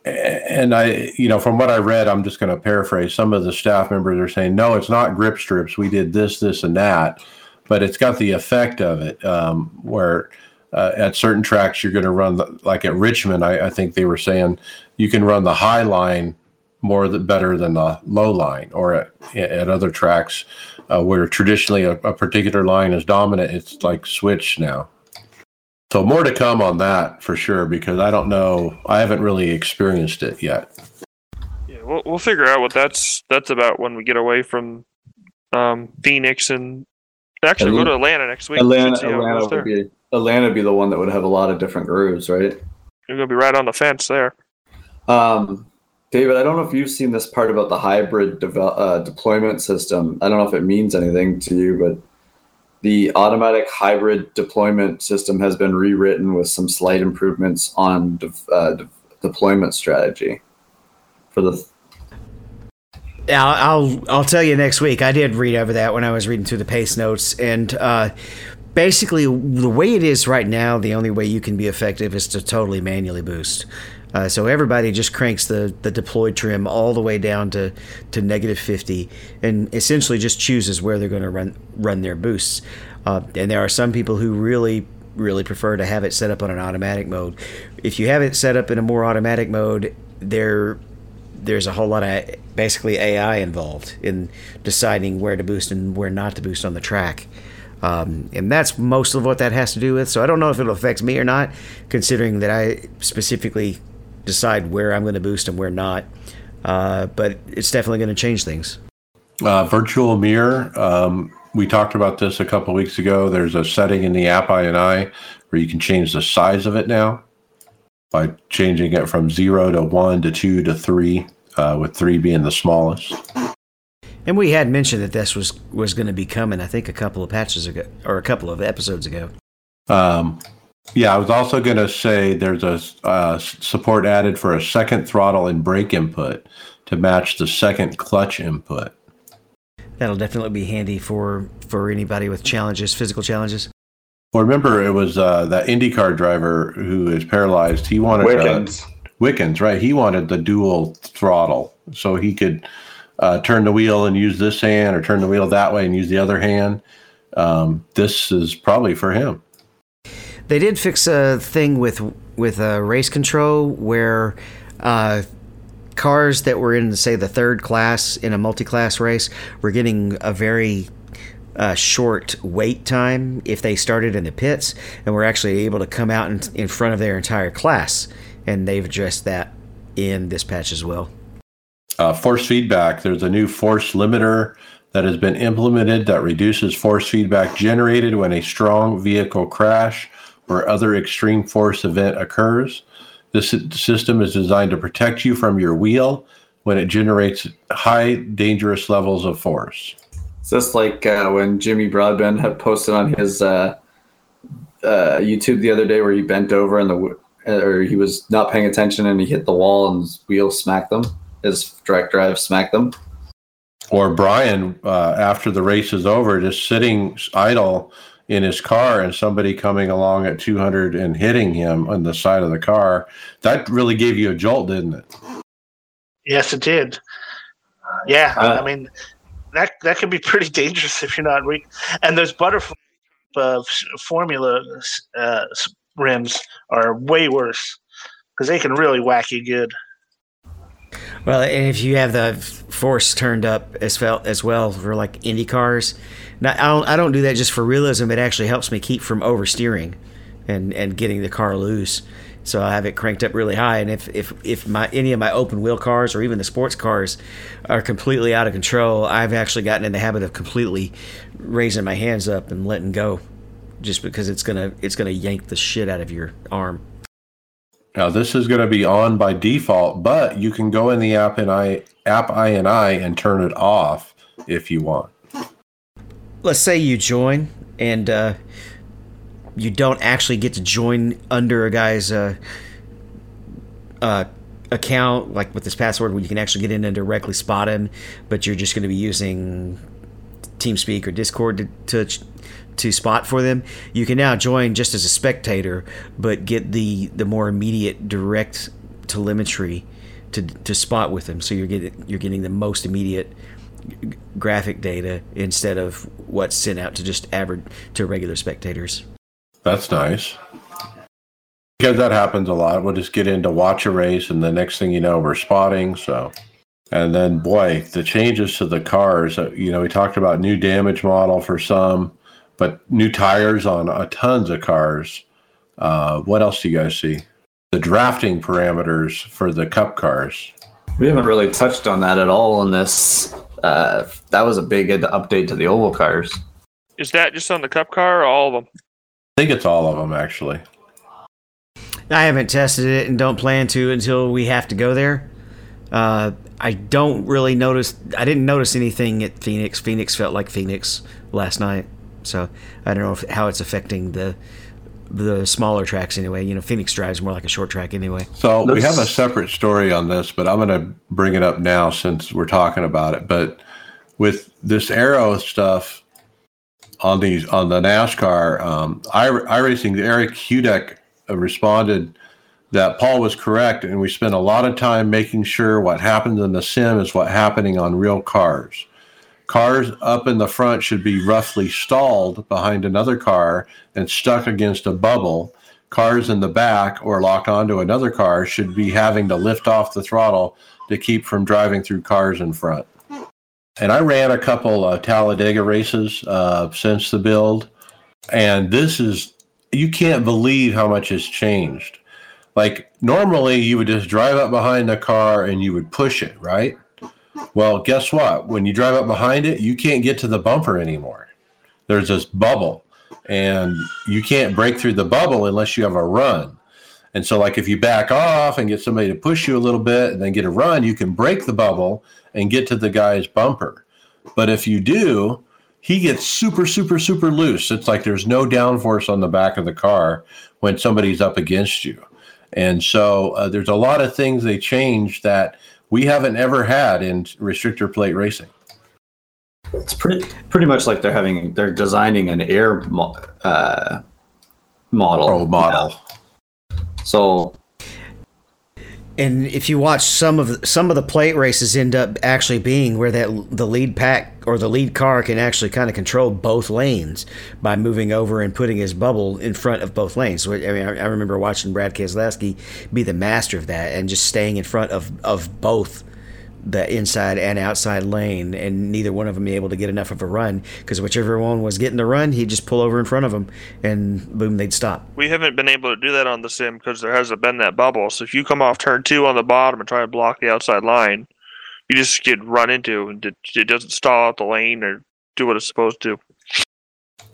and I, you know, from what I read, I'm just going to paraphrase. Some of the staff members are saying, no, it's not grip strips. We did this, this, and that, but it's got the effect of it um, where uh, at certain tracks you're going to run the, like at Richmond. I, I think they were saying you can run the high line more th- better than the low line, or at, at other tracks uh, where traditionally a, a particular line is dominant, it's like switch now. So more to come on that for sure because I don't know. I haven't really experienced it yet. Yeah, we'll we'll figure out what that's that's about when we get away from um, Phoenix and actually we'll go to Atlanta next week. Atlanta, Should see how it Atlanta goes there. would be Atlanta would be the one that would have a lot of different grooves, right? You're gonna be right on the fence there. Um, David, I don't know if you've seen this part about the hybrid devel- uh, deployment system. I don't know if it means anything to you, but the automatic hybrid deployment system has been rewritten with some slight improvements on de- uh, de- deployment strategy for the. I'll, I'll I'll tell you next week. I did read over that when I was reading through the pace notes, and uh, basically the way it is right now, the only way you can be effective is to totally manually boost. Uh, so everybody just cranks the, the deployed trim all the way down to, to negative 50 and essentially just chooses where they're going to run run their boosts. Uh, and there are some people who really really prefer to have it set up on an automatic mode. If you have it set up in a more automatic mode, there there's a whole lot of basically AI involved in deciding where to boost and where not to boost on the track. Um, and that's most of what that has to do with. So I don't know if it'll affect me or not, considering that I specifically decide where I'm going to boost and where not. Uh, but it's definitely going to change things. Uh, virtual mirror. Um, we talked about this a couple weeks ago. There's a setting in the app i INI where you can change the size of it now by changing it from zero to one to two to three, uh, with three being the smallest. And we had mentioned that this was was going to be coming. I think a couple of patches ago or a couple of episodes ago. Um, yeah, I was also going to say there's a uh, support added for a second throttle and brake input to match the second clutch input. That'll definitely be handy for for anybody with challenges, physical challenges. Well, remember it was uh, that IndyCar driver who is paralyzed. He wanted Wickens. Uh, Wickens, right? He wanted the dual throttle so he could uh, turn the wheel and use this hand, or turn the wheel that way and use the other hand. Um, this is probably for him. They did fix a thing with with uh, race control where uh, cars that were in, say, the third class in a multi-class race were getting a very uh, short wait time if they started in the pits, and were actually able to come out in, in front of their entire class, and they've addressed that in this patch as well. Uh, force feedback. There's a new force limiter that has been implemented that reduces force feedback generated when a strong vehicle crash or other extreme force event occurs. This system is designed to protect you from your wheel when it generates high dangerous levels of force. It's just like uh, when Jimmy Broadbent had posted on his uh, uh, YouTube the other day where he bent over and the or he was not paying attention and he hit the wall and his wheel smacked them. His direct drive smacked them. Or Brian, uh, after the race is over, just sitting idle in his car and somebody coming along at 200 and hitting him on the side of the car. That really gave you a jolt, didn't it? Yes, it did. Yeah, uh, I mean that that can be pretty dangerous if you're not. Re- and those butterfly uh, formula uh, rims are way worse because they can really whack you good. Well, and if you have the force turned up as well as well for like Indy cars, now I don't I don't do that just for realism. It actually helps me keep from oversteering, and and getting the car loose. So I have it cranked up really high, and if if if my any of my open wheel cars or even the sports cars are completely out of control, I've actually gotten in the habit of completely raising my hands up and letting go, just because it's gonna it's gonna yank the shit out of your arm. Now this is going to be on by default, but you can go in the app and I app INI and turn it off if you want. Let's say you join and uh, you don't actually get to join under a guy's uh, uh, account, like with this password, where you can actually get in and directly spot him, but you're just going to be using TeamSpeak or Discord to, to to spot for them. You can now join just as a spectator, but get the the more immediate direct telemetry to to spot with them. So you're getting you're getting the most immediate graphic data instead of what's sent out to just average to regular spectators. That's nice. Because that happens a lot. We'll just get in to watch a race, and the next thing you know, we're spotting. So, and then boy, the changes to the cars. Uh, you know, we talked about new damage model for some but new tires on uh, tons of cars. Uh, what else do you guys see? The drafting parameters for the cup cars. We haven't really touched on that at all in this. Uh, that was a big update to the oval cars. Is that just on the cup car or all of them? I think it's all of them actually. I haven't tested it and don't plan to until we have to go there. Uh, I don't really notice. I didn't notice anything at Phoenix. Phoenix felt like Phoenix last night. So I don't know if, how it's affecting the the smaller tracks anyway. You know, Phoenix drives more like a short track anyway. So we have a separate story on this, but I'm going to bring it up now since we're talking about it. But with this aero stuff on these on the NASCAR, um, I, iRacing, Eric Hudek responded that Paul was correct, and we spent a lot of time making sure what happens in the sim is what happening on real cars. Cars up in the front should be roughly stalled behind another car and stuck against a bubble. Cars in the back or locked onto another car should be having to lift off the throttle to keep from driving through cars in front. And I ran a couple uh, Talladega races uh, since the build, and this is you can't believe how much has changed. Like normally, you would just drive up behind the car and you would push it, right? Well, guess what? When you drive up behind it, you can't get to the bumper anymore. There's this bubble, and you can't break through the bubble unless you have a run. And so, like, if you back off and get somebody to push you a little bit and then get a run, you can break the bubble and get to the guy's bumper. But if you do, he gets super, super, super loose. It's like there's no downforce on the back of the car when somebody's up against you. And so, uh, there's a lot of things they changed that we haven't ever had in restrictor plate racing. It's pretty pretty much like they're having they're designing an air mo- uh, model. Oh, model. So And if you watch some of the, some of the plate races, end up actually being where that the lead pack or the lead car can actually kind of control both lanes by moving over and putting his bubble in front of both lanes. So I mean, I, I remember watching Brad Keselowski be the master of that and just staying in front of of both the inside and outside lane, and neither one of them able to get enough of a run because whichever one was getting the run, he'd just pull over in front of them, and boom, they'd stop. We haven't been able to do that on the sim because there hasn't been that bubble. So if you come off turn two on the bottom and try to block the outside line, you just get run into, and it, it doesn't stall out the lane or do what it's supposed to.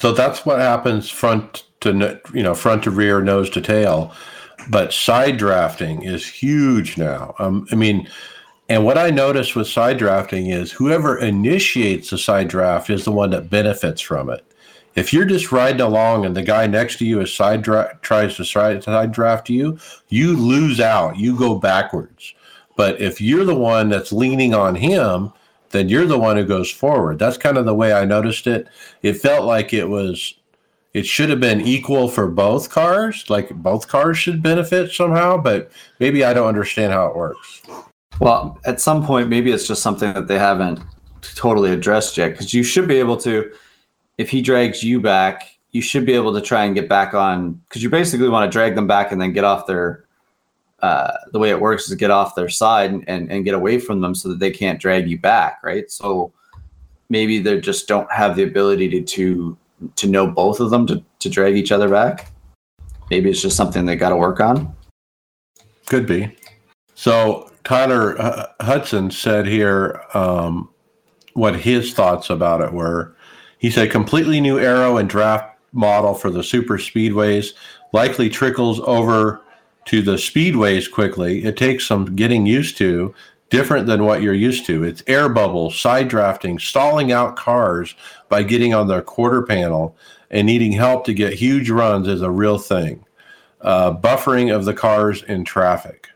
So that's what happens front to you know front to rear, nose to tail. But side drafting is huge now. Um, I mean, and what I noticed with side drafting is whoever initiates the side draft is the one that benefits from it. If you're just riding along and the guy next to you is side dra- tries to side, side draft you, you lose out. You go backwards. But if you're the one that's leaning on him, then you're the one who goes forward. That's kind of the way I noticed it. It felt like it was it should have been equal for both cars, like both cars should benefit somehow, but maybe I don't understand how it works. Well, at some point, maybe it's just something that they haven't totally addressed yet. Because you should be able to, if he drags you back, you should be able to try and get back on. Because you basically want to drag them back and then get off their. Uh, the way it works is get off their side and, and, and get away from them so that they can't drag you back, right? So maybe they just don't have the ability to to, to know both of them to, to drag each other back. Maybe it's just something they got to work on. Could be. So Tyler uh, Hudson said here um, what his thoughts about it were. He said completely new aero and draft model for the super speedways likely trickles over to the speedways quickly. It takes some getting used to, different than what you're used to. It's air bubbles, side drafting, stalling out cars by getting on their quarter panel, and needing help to get huge runs is a real thing. Uh, buffering of the cars in traffic.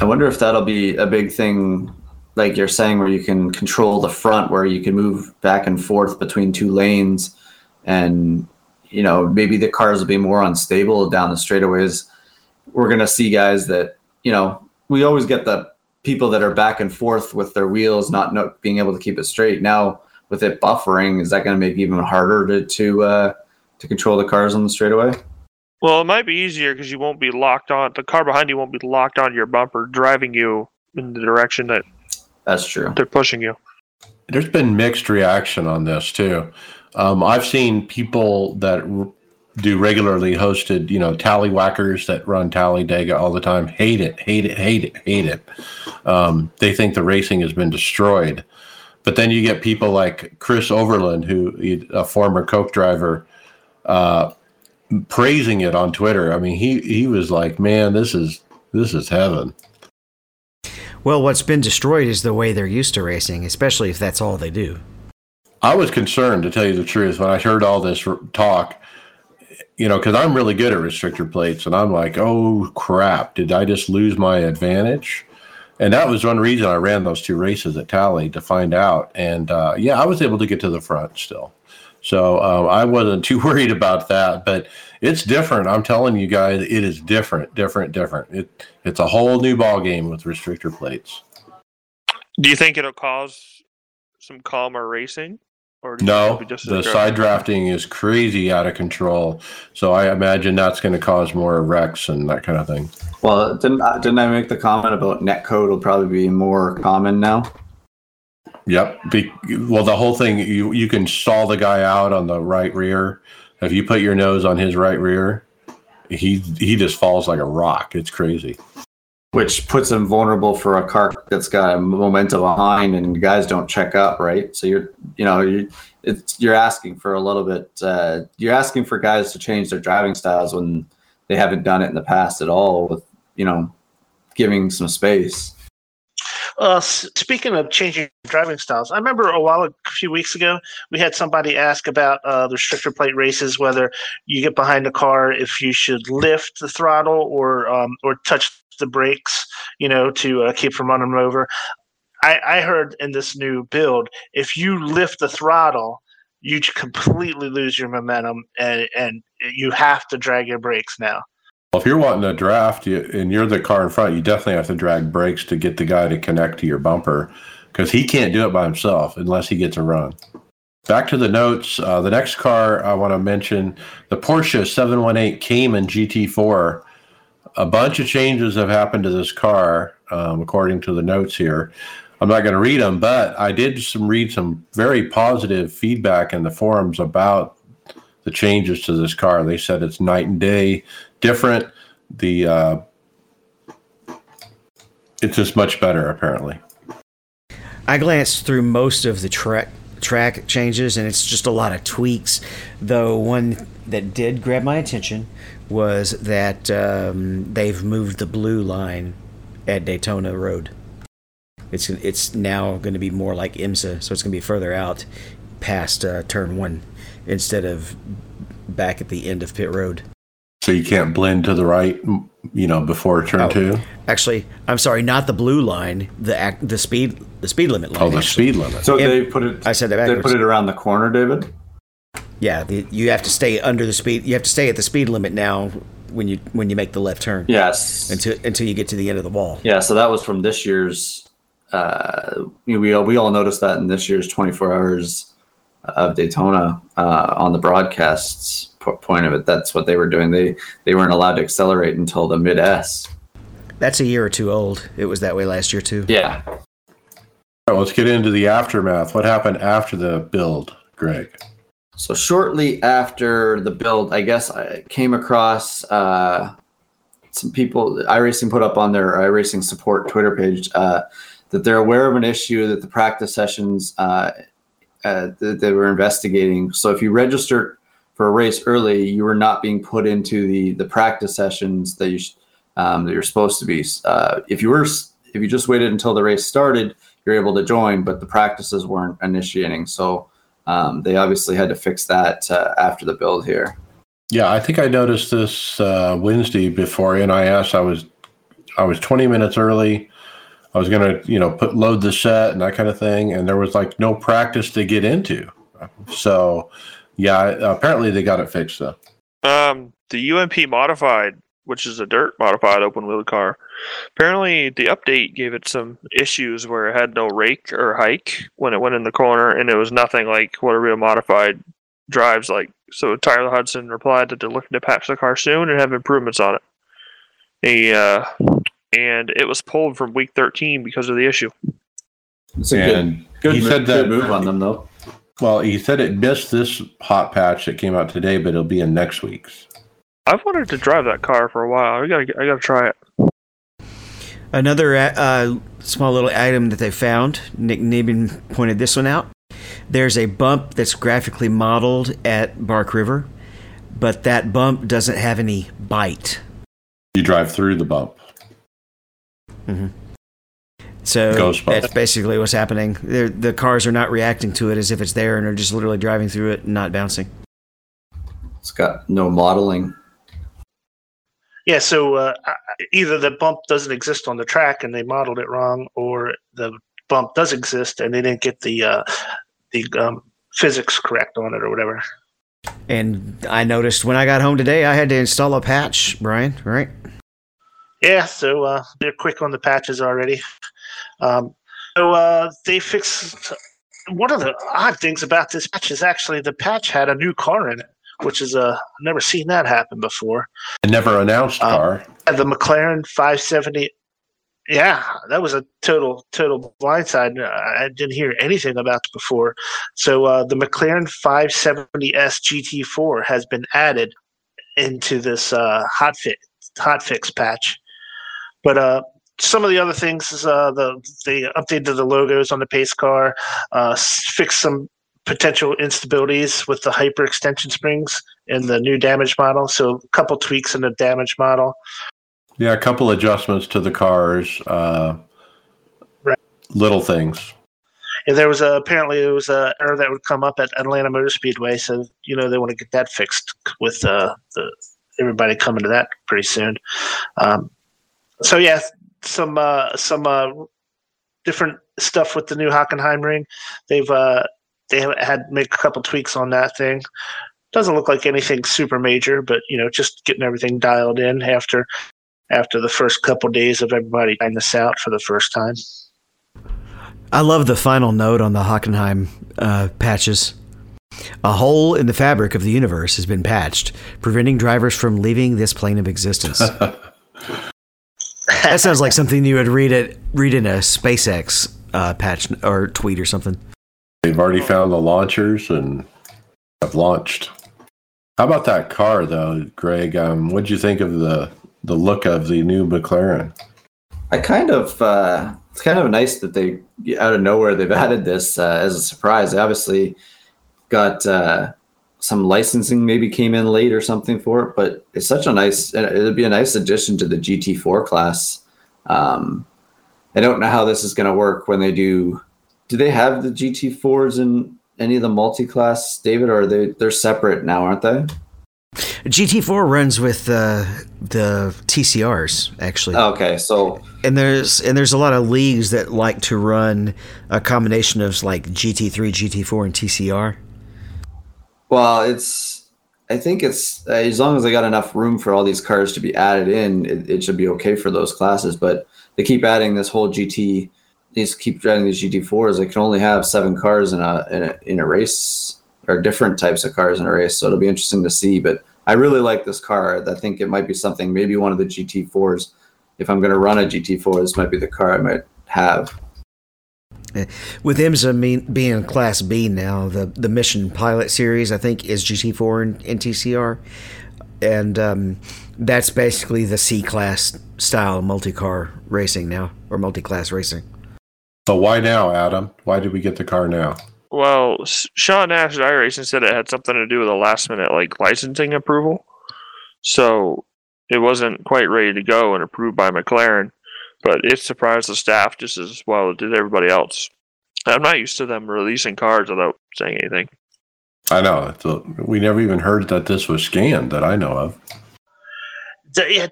I wonder if that'll be a big thing, like you're saying, where you can control the front, where you can move back and forth between two lanes, and you know maybe the cars will be more unstable down the straightaways. We're gonna see guys that you know we always get the people that are back and forth with their wheels not, not being able to keep it straight. Now with it buffering, is that going to make it even harder to to uh, to control the cars on the straightaway? Well, it might be easier because you won't be locked on. The car behind you won't be locked on your bumper, driving you in the direction that That's true. they're pushing you. There's been mixed reaction on this too. Um, I've seen people that r- do regularly hosted, you know, tally whackers that run Talladega all the time hate it, hate it, hate it, hate it. Um, they think the racing has been destroyed. But then you get people like Chris Overland, who a former Coke driver, uh, praising it on Twitter. I mean, he he was like, "Man, this is this is heaven." Well, what's been destroyed is the way they're used to racing, especially if that's all they do. I was concerned, to tell you the truth, when I heard all this talk. You know, because I'm really good at restrictor plates, and I'm like, "Oh crap! Did I just lose my advantage?" And that was one reason I ran those two races at Tally to find out. And uh, yeah, I was able to get to the front still. So uh, I wasn't too worried about that, but it's different. I'm telling you guys, it is different, different, different. It it's a whole new ball game with restrictor plates. Do you think it'll cause some calmer racing? Or do you think No, just the aggressive? side drafting is crazy out of control. So I imagine that's going to cause more wrecks and that kind of thing. Well, didn't I- didn't I make the comment about netcode will probably be more common now? Yep. Be, well, the whole thing you you can stall the guy out on the right rear. If you put your nose on his right rear, he he just falls like a rock. It's crazy. which puts him vulnerable for a car that's got a momentum behind and guys don't check up right so you're you know you're, it's, you're asking for a little bit uh, you're asking for guys to change their driving styles when they haven't done it in the past at all with you know giving some space Uh, speaking of changing driving styles, I remember a while, a few weeks ago, we had somebody ask about uh, the restrictor plate races, whether you get behind the car, if you should lift the throttle or um, or touch the brakes, you know, to uh, keep from running them over. I, I heard in this new build, if you lift the throttle, you completely lose your momentum, and and you have to drag your brakes now. Well, if you're wanting to draft and you're the car in front, you definitely have to drag brakes to get the guy to connect to your bumper because he can't do it by himself unless he gets a run. Back to the notes. Uh, the next car I want to mention the Porsche 718 Cayman GT4. A bunch of changes have happened to this car, um, according to the notes here. I'm not going to read them, but I did some read some very positive feedback in the forums about the changes to this car. They said it's night and day different. The uh, it's just much better apparently. I glanced through most of the track track changes, and it's just a lot of tweaks. Though one that did grab my attention was that um, they've moved the blue line at Daytona Road. It's it's now going to be more like IMSA, so it's going to be further out past uh, turn one instead of back at the end of pit road. So you can't blend to the right, you know, before turn Oh. two. Actually, I'm sorry, not the blue line, the ac- the speed the speed limit line. Oh, the actually. speed limit. So If- they put it. I said that They put it around the corner, David. Yeah, the, you have to stay under the speed. You have to stay at the speed limit now when you when you make the left turn Yes. until until you get to the end of the wall. Yeah, so that was from this year's. Uh, we we all, we all noticed that in this year's 24 hours of Daytona uh, on the broadcasts po- point of it. That's what they were doing. They they weren't allowed to accelerate until the mid S. That's a year or two old. It was that way last year too. Yeah. All right, let's get into the aftermath. What happened after the build, Greg? So shortly after the build, I guess I came across uh, some people. iRacing put up on their iRacing support Twitter page uh, that they're aware of an issue that the practice sessions uh, uh, that they were investigating. So if you registered for a race early, you were not being put into the the practice sessions that you um, that you're supposed to be. Uh, if you were if you just waited until the race started, you're able to join, but the practices weren't initiating. So um, they obviously had to fix that uh, after the build here. Yeah, I think I noticed this uh, Wednesday before NIS. I was I was 20 minutes early. I was gonna, you know, put load the set and that kind of thing, and there was like no practice to get into. So, yeah, apparently they got it fixed though. Um, the UMP modified, which is a dirt modified open wheel car, apparently the update gave it some issues where it had no rake or hike when it went in the corner, and it was nothing like what a real modified drives like. So Tyler Hudson replied that they're looking to patch the car soon and have improvements on it. He, uh, and it was pulled from week 13 because of the issue. It's a And good, good, he mo- said good that- move on them though. Well, he said it missed this hot patch that came out today, but it'll be in next week's. I've wanted to drive that car for a while. I gotta, I gotta try it. Another uh, small little item that they found. Nick Neben pointed this one out. There's a bump that's graphically modeled at Bark River, but that bump doesn't have any bite. You drive through the bump. So Ghost bump. that's basically what's happening. They're, the cars are not reacting to it as if it's there, and are just literally driving through it and not bouncing. It's got no modeling. Yeah, so uh, either the bump doesn't exist on the track and they modeled it wrong, or the bump does exist and they didn't get the uh, the um, physics correct on it or whatever. And I noticed when I got home today, I had to install a patch, Brian. Right? Yeah, so uh, they're quick on the patches already. Um, so uh, they fixed one of the odd things about this patch is actually the patch had a new car in it, which is uh, never seen that happen before. A never announced Um, car. The McLaren 570. Yeah, that was a total total blindside. I didn't hear anything about it before. So uh, the McLaren 570s GT4 has been added into this uh, hot fit hot fix patch. But uh, some of the other things is uh, the they updated the logos on the pace car, uh, fixed some potential instabilities with the hyper extension springs in the new damage model. So a couple tweaks in the damage model. Yeah, a couple adjustments to the cars. Uh, Right. Little things. And there was a apparently it was a error that would come up at Atlanta Motor Speedway, so you know they want to get that fixed with uh, the everybody coming to that pretty soon. Um, so yeah, some uh, some uh, different stuff with the new Hockenheim ring. They've uh, they have had make a couple tweaks on that thing. doesn't look like anything super major, but you know, just getting everything dialed in after after the first couple days of everybody trying this out for the first time. I love the final note on the Hockenheim uh, patches. A hole in the fabric of the universe has been patched, preventing drivers from leaving this plane of existence. that sounds like something you would read it read in a SpaceX uh, patch or tweet or something. They've already found the launchers and have launched. How about that car, though, Greg? Um, what'd you think of the the look of the new McLaren? I kind of uh, it's kind of nice that they out of nowhere they've added this uh, as a surprise. They obviously got uh, some licensing maybe came in late or something for it, but it's such a nice. It'd be a nice addition to the GT4 class. Um, I don't know how this is going to work when they do. Do they have the GT4s in any of the multi-class, David, or are they they're separate now, aren't they? GT4 runs with uh, the TCRs actually. Okay, so and there's and there's a lot of leagues that like to run a combination of like GT3, GT4, and TCR. Well, it's I think it's uh, as long as they got enough room for all these cars to be added in, it, it should be okay for those classes. But they keep adding this whole GT. These keep adding these GT4s. They can only have seven cars in a in a, in a race or different types of cars in a race. So it'll be interesting to see. But I really like this car. I think it might be something, maybe one of the GT4s. If I'm going to run a GT4, this might be the car I might have. With IMSA mean, being Class B now, the, the Michelin Pilot Series, I think, is GT4 and, and TCR. And um, that's basically the C Class style multi car racing now, or multi class racing. So why now, Adam? Why did we get the car now? Well, Sean Nash at iRacing said it had something to do with a last minute like licensing approval. So it wasn't quite ready to go and approved by McLaren, but it surprised the staff just as well as did everybody else. I'm not used to them releasing cards without saying anything. I know. A, we never even heard that this was scanned that I know of. Yeah,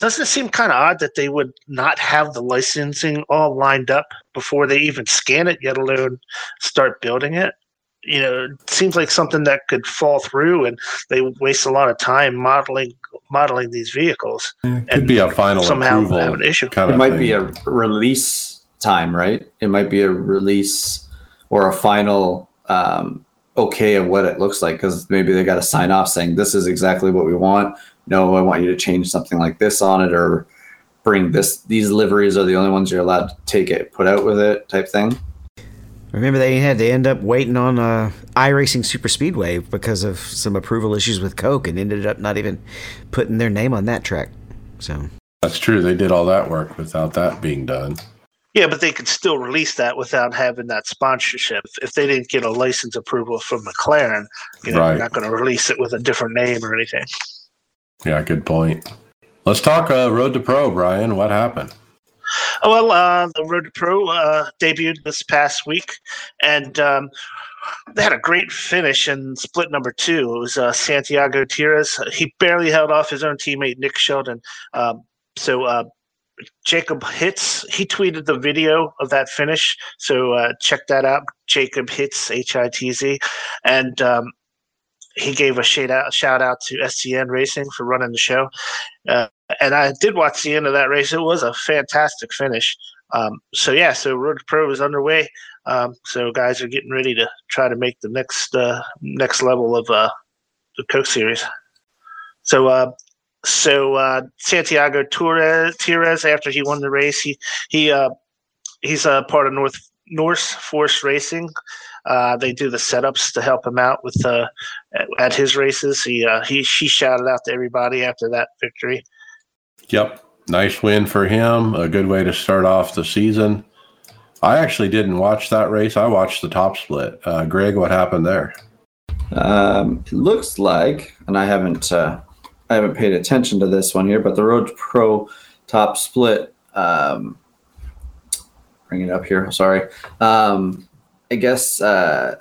doesn't it seem kind of odd that they would not have the licensing all lined up before they even scan it, yet alone start building it? You know, it seems like something that could fall through, and they waste a lot of time modeling modeling these vehicles. It could be a final somehow approval. have an issue. Kind it might thing. be a release time, right? It might be a release or a final um, okay of what it looks like because maybe they got to sign off saying this is exactly what we want. No, I want you to change something like this on it or bring this. These liveries are the only ones you're allowed to take it, put out with it, type thing. Remember, they had to end up waiting on uh, iRacing Super Speedway because of some approval issues with Coke, and ended up not even putting their name on that track. So That's true. They did all that work without that being done. Yeah, but they could still release that without having that sponsorship. If they didn't get a license approval from McLaren, you know, Right. they're not going to release it with a different name or anything. Yeah, good point. Let's talk uh, Road to Pro, Brian. What happened? Oh, well, uh, the Road to Pro uh, debuted this past week, and um, they had a great finish in split number two. It was uh, Santiago Torres. He barely held off his own teammate Nick Sheldon. Um, so uh, Jacob Hitz, he tweeted the video of that finish. So uh, check that out. Jacob Hitz, H I T Z. And um, he gave a shout out, shout out to SCN Racing for running the show. Uh, and I did watch the end of that race. It was a fantastic finish. Um, so yeah, so Road to Pro is underway. Um, so guys are getting ready to try to make the next uh, next level of uh, the Coke Series. So uh, so uh, Santiago Torres, after he won the race, he he uh, he's a part of North Norse Force Racing. Uh, they do the setups to help him out with uh, at, at his races. He uh, he she shouted out to everybody after that victory. Yep. Nice win for him. A good way to start off the season. I actually didn't watch that race. I watched the top split. Uh, Greg, what happened there? Um, it looks like, and I haven't uh, I haven't paid attention to this one here, but the Road Pro top split. Um, bring it up here. Sorry. Um, I guess uh,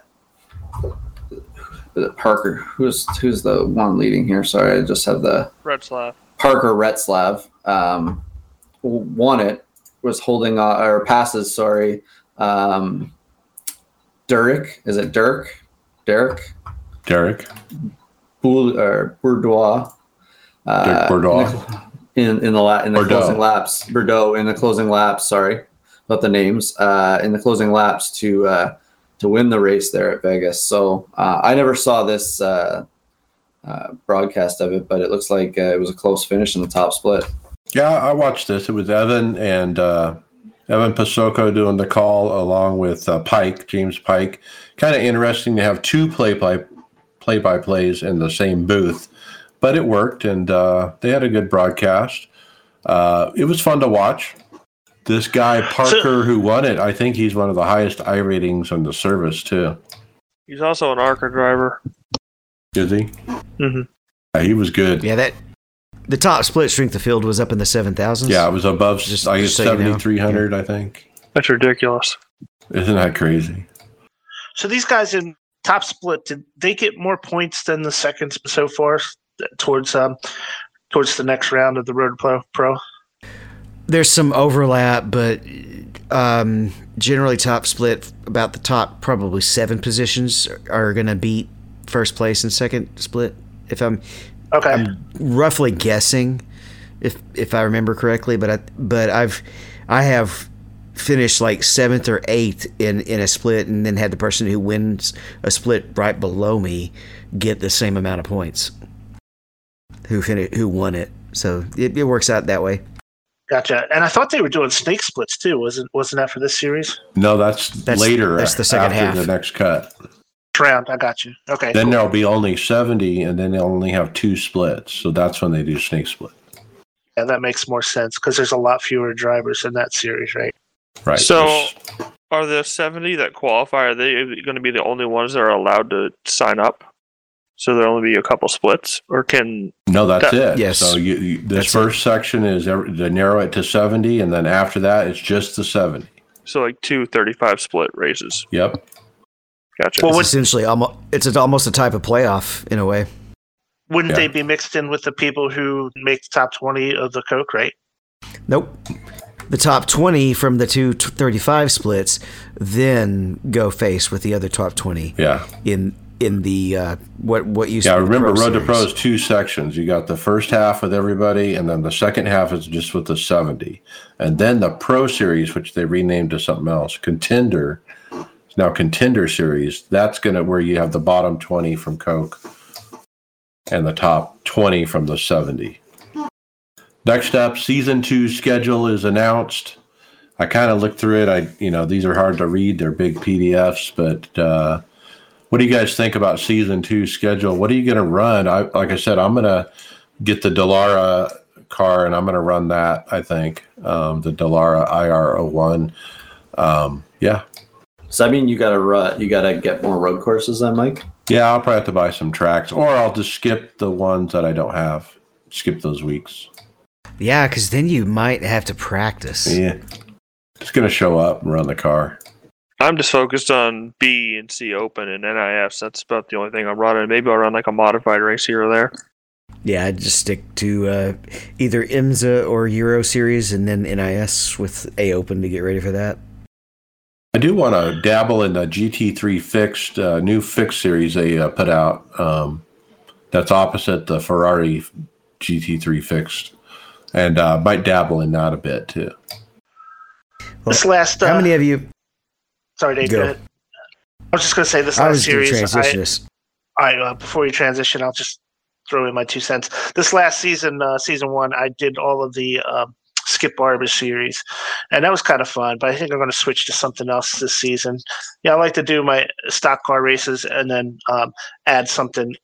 Parker. Who's who's the one leading here? Sorry, I just have the Retzlaff. Parker Retzlaff um, won it. Was holding uh, or passes. Sorry, um, Derek. Is it Dirk? Derek. Derek. Boul- or Bourdois. Uh, Dirk Bourdois. In, in the la- in the Bordeaux. closing laps, Bordeaux in the closing laps. Sorry about the names. Uh, in the closing laps to uh, to win the race there at Vegas. So uh, I never saw this uh, broadcast of it, but it looks like uh, it was a close finish in the top split. Yeah, I watched this. It was Evan and uh, Evan Posocco doing the call along with uh, Pike, James Pike. Kind of interesting to have two play by play by plays in the same booth, but it worked and uh, they had a good broadcast. Uh, it was fun to watch. This guy Parker, who won it, I think he's one of the highest I ratings on the service too. He's also an ARCA driver. Is he? Mhm. Yeah, he was good. Yeah, that the top split strength of field was up in the seven thousands. Yeah, it was above Just- I guess just so you know. seventy three hundred. I think. That's ridiculous. Isn't that crazy? So these guys in top split, did they get more points than the seconds so far towards um towards the next round of the Road Pro? Pro? there's some overlap, but um, generally top split about the top probably seven positions are going to beat first place and second split. If I'm Okay. I'm roughly guessing, if if I remember correctly, but I but I've I have finished like seventh or eighth in in a split, and then had the person who wins a split right below me get the same amount of points. Who fin- who won it? So it, it works out that way. Gotcha. And I thought they were doing snake splits too. Wasn't wasn't that for this series? No, that's, That's- later. that's the second after half. the next cut. Round. I got you. Okay. Then cool. there'll be only seventy, and then they'll only have two splits. So that's when they do snake split. Yeah, that makes more sense because there's a lot fewer drivers in that series, right? Right. So- There's- Are the 70 that qualify, are they going to be the only ones that are allowed to sign up? So there'll only be a couple splits? Or can. no, that's that- it. Yes. So you, you, this That's it. first section is every, to narrow it to seventy, and then after that, it's just the seventy. So like two 35 split races? Yep. Gotcha. Well, It's essentially almost it's almost a type of playoff in a way. Wouldn't Yeah. they be mixed in with the people who make the top 20 of the Coke, right? Nope. The top 20 from the two 35 splits then go face with the other top 20 Yeah. in in the uh, what what used Yeah. to Remember, Pro Road to Pro is two sections. You got the first half with everybody, and then the second half is just with the seventy, and then the Pro Series, which they renamed to something else, Contender. Now Contender Series. That's gonna where you have the bottom twenty from Coke, and the top twenty from the seventy. Next up, season two schedule is announced. I kind of looked through it. I, you know, these are hard to read. They're big PDFs, but uh, what do you guys think about season two schedule? What are you going to run? I, like I said, I'm going to get the Dallara car and I'm going to run that. I think um, the Dallara IR01. Um, yeah, Does that mean you got to rut? You got to get more road courses, then, Mike? yeah. I'll probably have to buy some tracks, or I'll just skip the ones that I don't have. Skip those weeks. Yeah, cuz then you might have to practice. Yeah, just going to show up and run the car. I'm just focused on B and C Open and NIS. That's about the only thing I'm running. Maybe I'll run like a modified race here or there. Yeah, I'd just stick to uh, either IMSA or Euro Series and then NIS with A Open to get ready for that. I do want to dabble in the GT3 fixed uh, new fixed series they uh, put out. Um, that's opposite the Ferrari GT3 fixed, and uh, might dabble in that a bit too. This last. Uh, How many of you sorry, Dave. Go. Go. ahead. I was just going to say this I last was going to series. transition I, this. All right, uh, before you transition, I'll just throw in my two cents. This last season, uh, season one, I did all of the um, Skip Barber series, and that was kind of fun. But I think I'm going to switch to something else this season. Yeah, I like to do my stock car races and then um, add something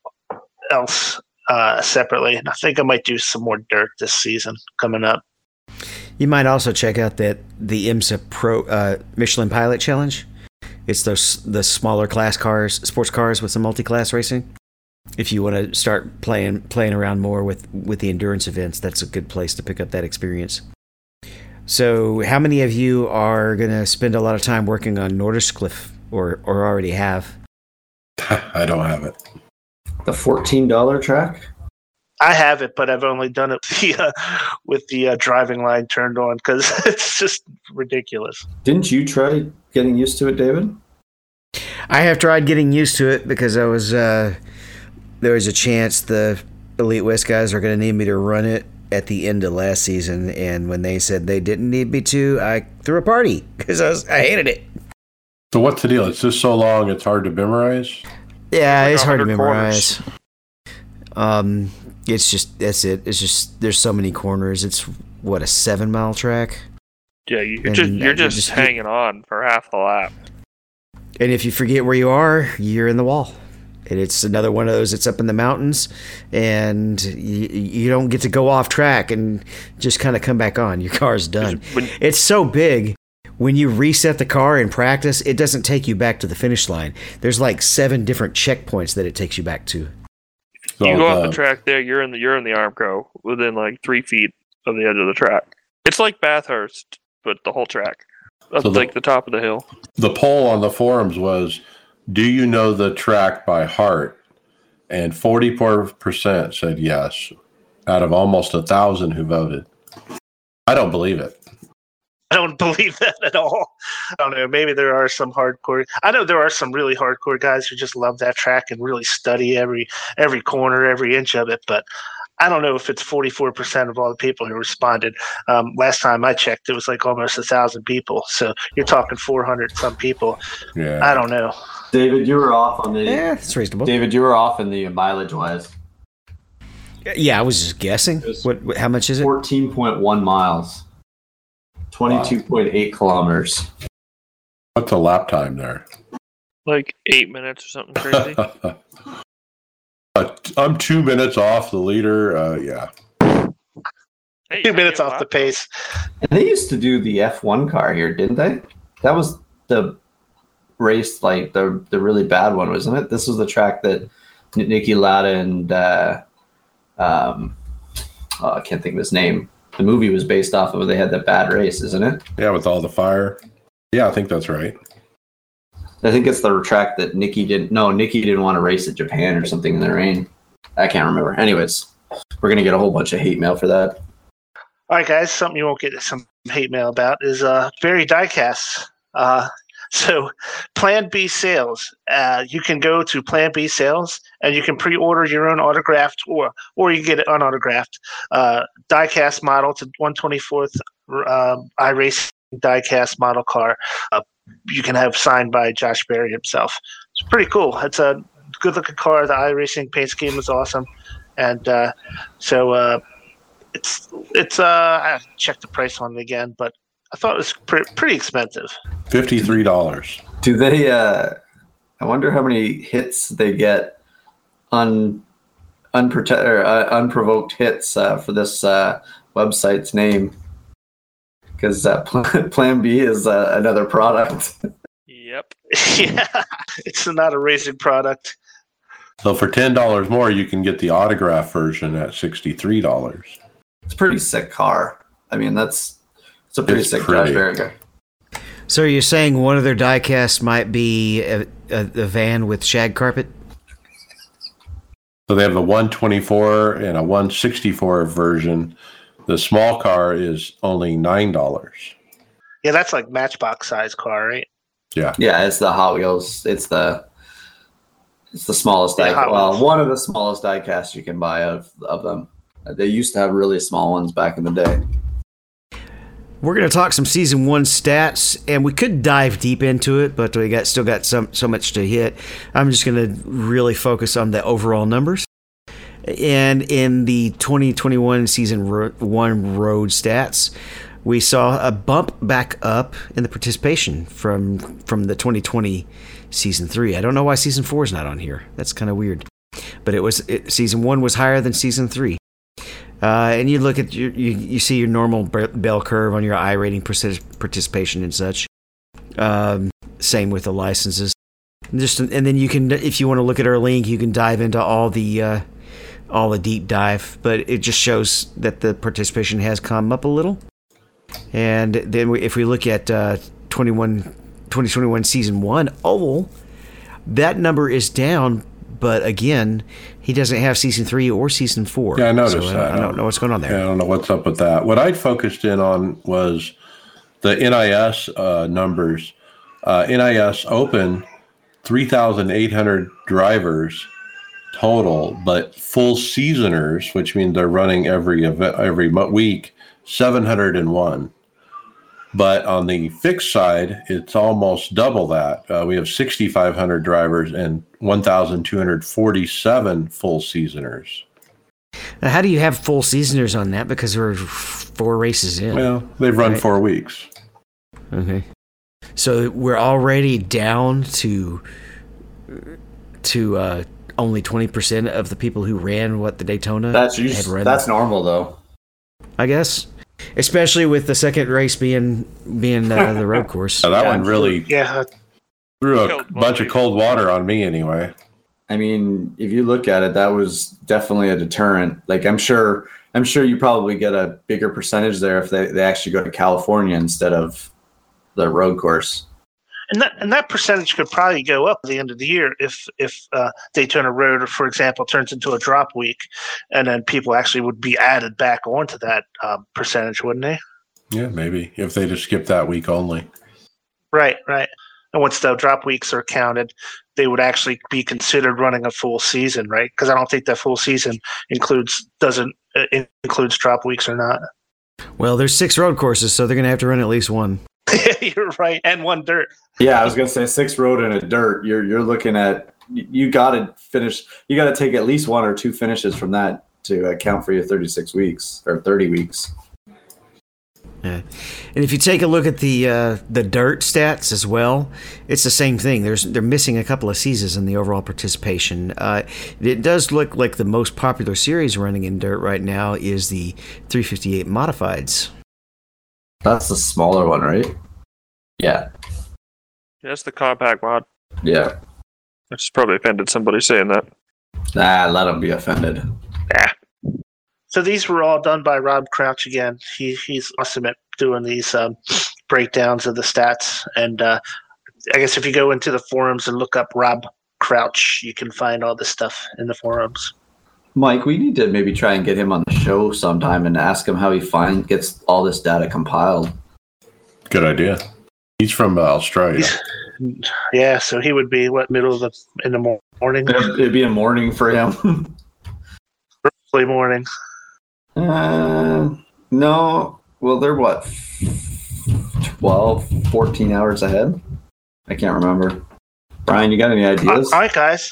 else uh, separately. And I think I might do some more dirt this season coming up. You might also check out that the IMSA Pro uh, Michelin Pilot Challenge. It's those the smaller class cars, sports cars with some multi-class racing. If you want to start playing playing around more with with the endurance events, that's a good place to pick up that experience. So, how many of you are going to spend a lot of time working on Nordschleife or or already have? I don't have it. The $14 track? I have it, but I've only done it with the, uh, with the uh, driving line turned on because it's just ridiculous. Didn't you try getting used to it, David? I have tried getting used to it because I was uh, there was a chance the Elite West guys are going to need me to run it at the end of last season, and when they said they didn't need me to, I threw a party because I, was- I hated it. So what's the deal? It's just so long, it's hard to memorize. Yeah, Like it's hard to 100 memorize. Um, it's just that's it. It's just there's so many corners. It's what a seven mile track, Yeah, you- you're And just you're you're just, just- hanging on for half the lap. and if you forget where you are, you're in the wall. And it's another one of those. It's up in the mountains, and you, you don't get to go off track and just kind of come back on. Your car's done. It's so big. When you reset the car in practice, it doesn't take you back to the finish line. There's like seven different checkpoints that it takes you back to. So you go off the- the track there, you're in the you're in the Armco within like three feet of the edge of the track. It's like Bathurst, but the whole track, up So the- like the top of the hill. the poll on the forums was do you know the track by heart and 44% said yes out of almost a thousand who voted i don't believe it I don't believe that at all. I don't know. Maybe there are some hardcore. I know there are some really hardcore guys who just love that track and really study every every corner, every inch of it. But I don't know if it's forty four percent of all the people who responded. Um, last time I checked, it was like almost a thousand people. So you're talking four hundred some people. yeah I don't know. David, you were off on the. Yeah, it's reasonable. David, you were off in the mileage wise. Yeah, I was just guessing. What, what? How much is it? Fourteen point one miles. Twenty-two point eight kilometers. what's the lap time there Like eight minutes or something crazy. Uh, i'm two minutes off the leader uh, yeah Hey, Two minutes off the pace. And they used to do the F one car here, didn't they? That was the race, like the the really bad one, wasn't it? This was the track that Niki Niki Lauda and uh, um, oh, I can't think of his name. The movie was based off of. They had that bad race, isn't it? yeah with all the fire yeah i think that's right I think it's the track that Niki didn't. No, Niki didn't want to race at Japan or something in the rain. I can't remember. Anyways, we're gonna get a whole bunch of hate mail for that. All right, guys. Something you won't get some hate mail about is uh, Berry Diecast. Uh, so, Plan B sales. Uh, you can go to Plan B sales and you can pre-order your own autographed, or or you get it unautographed uh, diecast model to 124th um, iRacing diecast model car. Uh, you can have signed by Josh Berry himself. It's pretty cool. It's a good-looking car. The iRacing paint scheme is awesome, and uh, so. Uh, it's it's uh I checked the price on it again, but I thought it was pre- pretty expensive. $53 Do they? uh I wonder how many hits they get un unprotected or uh, unprovoked hits uh, for this uh, website's name. Because uh, Plan, Plan B is uh, another product. Yep. yeah, it's not a racing product. so for $10 more you can get the autograph version at $63 It's a pretty sick car. I mean, that's it's a pretty It's sick pretty. Josh Berry car. So you're saying one of their diecasts might be a, a, a van with shag carpet? So they have the 124 and a 164 version. The small car is only nine dollars. Yeah, that's like Matchbox size car, right? Yeah, Yeah, it's the Hot Wheels. It's the it's the smallest Yeah, die. Well, one of the smallest diecasts you can buy of of them. They used to have really small ones back in the day. We're going to talk some season one stats, and we could dive deep into it, but we got still got some so much to hit. I'm just going to really focus on the overall numbers. And in the 2021 season ro- one road stats, we saw a bump back up in the participation from from the 2020 season three. I don't know why season four is not on here. That's kind of weird. But it was it, season one was higher than season three. Uh, and you look at your, you, you see your normal bell curve on your I rating participation and such. Um, same with the licenses. And Just and then you can, if you want to look at our link, you can dive into all the uh, all the deep dive. But it just shows that the participation has come up a little. And then we, if we look at uh, 21, 2021 season one oval, that number is down. But again, he doesn't have season three or season four. Yeah, I noticed So I don't, that. I don't know what's going on there. Yeah, I don't know what's up with that. What I focused in on was the NIS uh, numbers. Uh, NIS Open, 3,800 drivers, total, but full seasoners, which means they're running every event every week, 701. But on the fixed side, it's almost double that. Uh, we have 6,500 drivers and 1,247 full seasoners. Now, how do you have full seasoners on that? Because we're four races in. Well, they've run Right. four weeks. Okay. So we're already down to to uh, only twenty percent of the people who ran what the Daytona That's had usually, run. that's normal though. I guess, especially with the second race being being uh, the road course. So that Yeah. one really Yeah, threw a bunch of cold water on me anyway. I mean, if you look at it, that was definitely a deterrent. Like I'm sure, I'm sure you probably get a bigger percentage there if they, they actually go to California instead of the road course. And that and that percentage could probably go up at the end of the year if if uh, Daytona Road, for example, turns into a drop week, and then people actually would be added back onto that um, percentage, wouldn't they? Yeah, maybe if they just skip that week only. Right, right. And once the drop weeks are counted, they would actually be considered running a full season, right? Because I don't think that full season includes doesn't uh, includes drop weeks or not. Well, there's six road courses, so they're going to have to run at least one. You're right, and one dirt. Yeah, I was gonna say six road and a dirt. You're you're looking at you- you got to finish. You got to take at least one or two finishes from that to account for your 36 weeks or 30 weeks. Yeah. And if you take a look at the uh, the dirt stats as well, it's the same thing. There's they're missing a couple of seasons in the overall participation. Uh, it does look like the most popular series running in dirt right now is the 358 modifieds. That's the smaller one, right? Yeah, Yeah, That's the compact mod. yeah. I just probably offended somebody saying that. Nah, let them be offended. Yeah. So these were all done by Rob Crouch again. He he's awesome at doing these um, breakdowns of the stats. And uh, I guess if you go into the forums and look up Rob Crouch, you can find all this stuff in the forums. Mike, we need to maybe try and get him on the show sometime and ask him how he find gets all this data compiled. Good idea. He's from uh, Australia. He's- Yeah, so he would be what middle of the in the morning, It'd it'd be a morning for him. early morning. uh, no, well, they're what 12, 14 hours ahead. I can't remember. Brian, you got any Uh, ideas? all right, guys.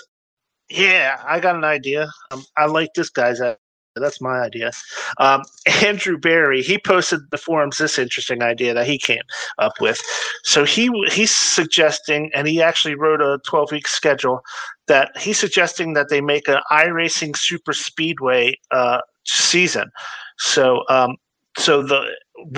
Yeah, I got an idea. Um, I like this guy's idea. That's my idea. Um, Andrew Barry, he posted the forums this interesting idea that he came up with. So he he's suggesting, and he actually wrote a 12 week schedule that he's suggesting that they make an iRacing Super Speedway uh, season. So um, so the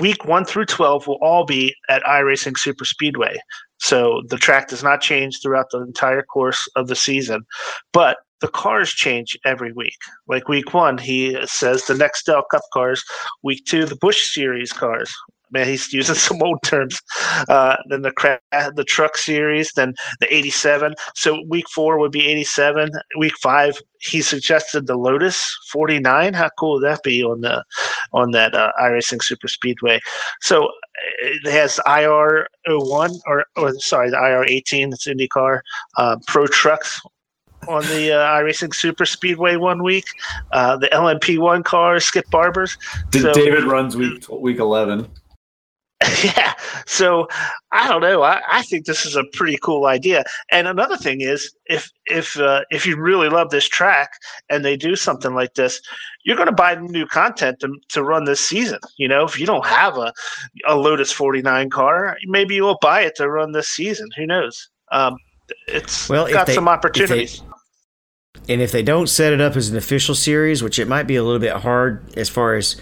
week one through 12 will all be at iRacing Super Speedway. So the track does not change throughout the entire course of the season, but the cars change every week. Like week one, he says the Nextel Cup cars. Week two, the Busch Series cars. Man, he's using some old terms. Uh, then the cra- the Truck Series, then the '87. So week four would be '87. Week five, he suggested the Lotus 49. How cool would that be on the on that uh, iRacing Super Speedway? So it has IR 01 or, or sorry, the IR 18. It's IndyCar. Uh, Pro Trucks on the uh, iRacing Super Speedway one week. Uh, the LMP1 cars, Skip Barbers. Did so- David runs week week 11. yeah. So I don't know. I, I think this is a pretty cool idea. And another thing is, if if uh, if you really love this track and they do something like this, you're going to buy new content to, to run this season. You know, if you don't have a a Lotus 49 car, maybe you'll buy it to run this season. Who knows? Um, it's Well, got they- some if they- opportunities. And if they don't set it up as an official series, which it might be a little bit hard as far as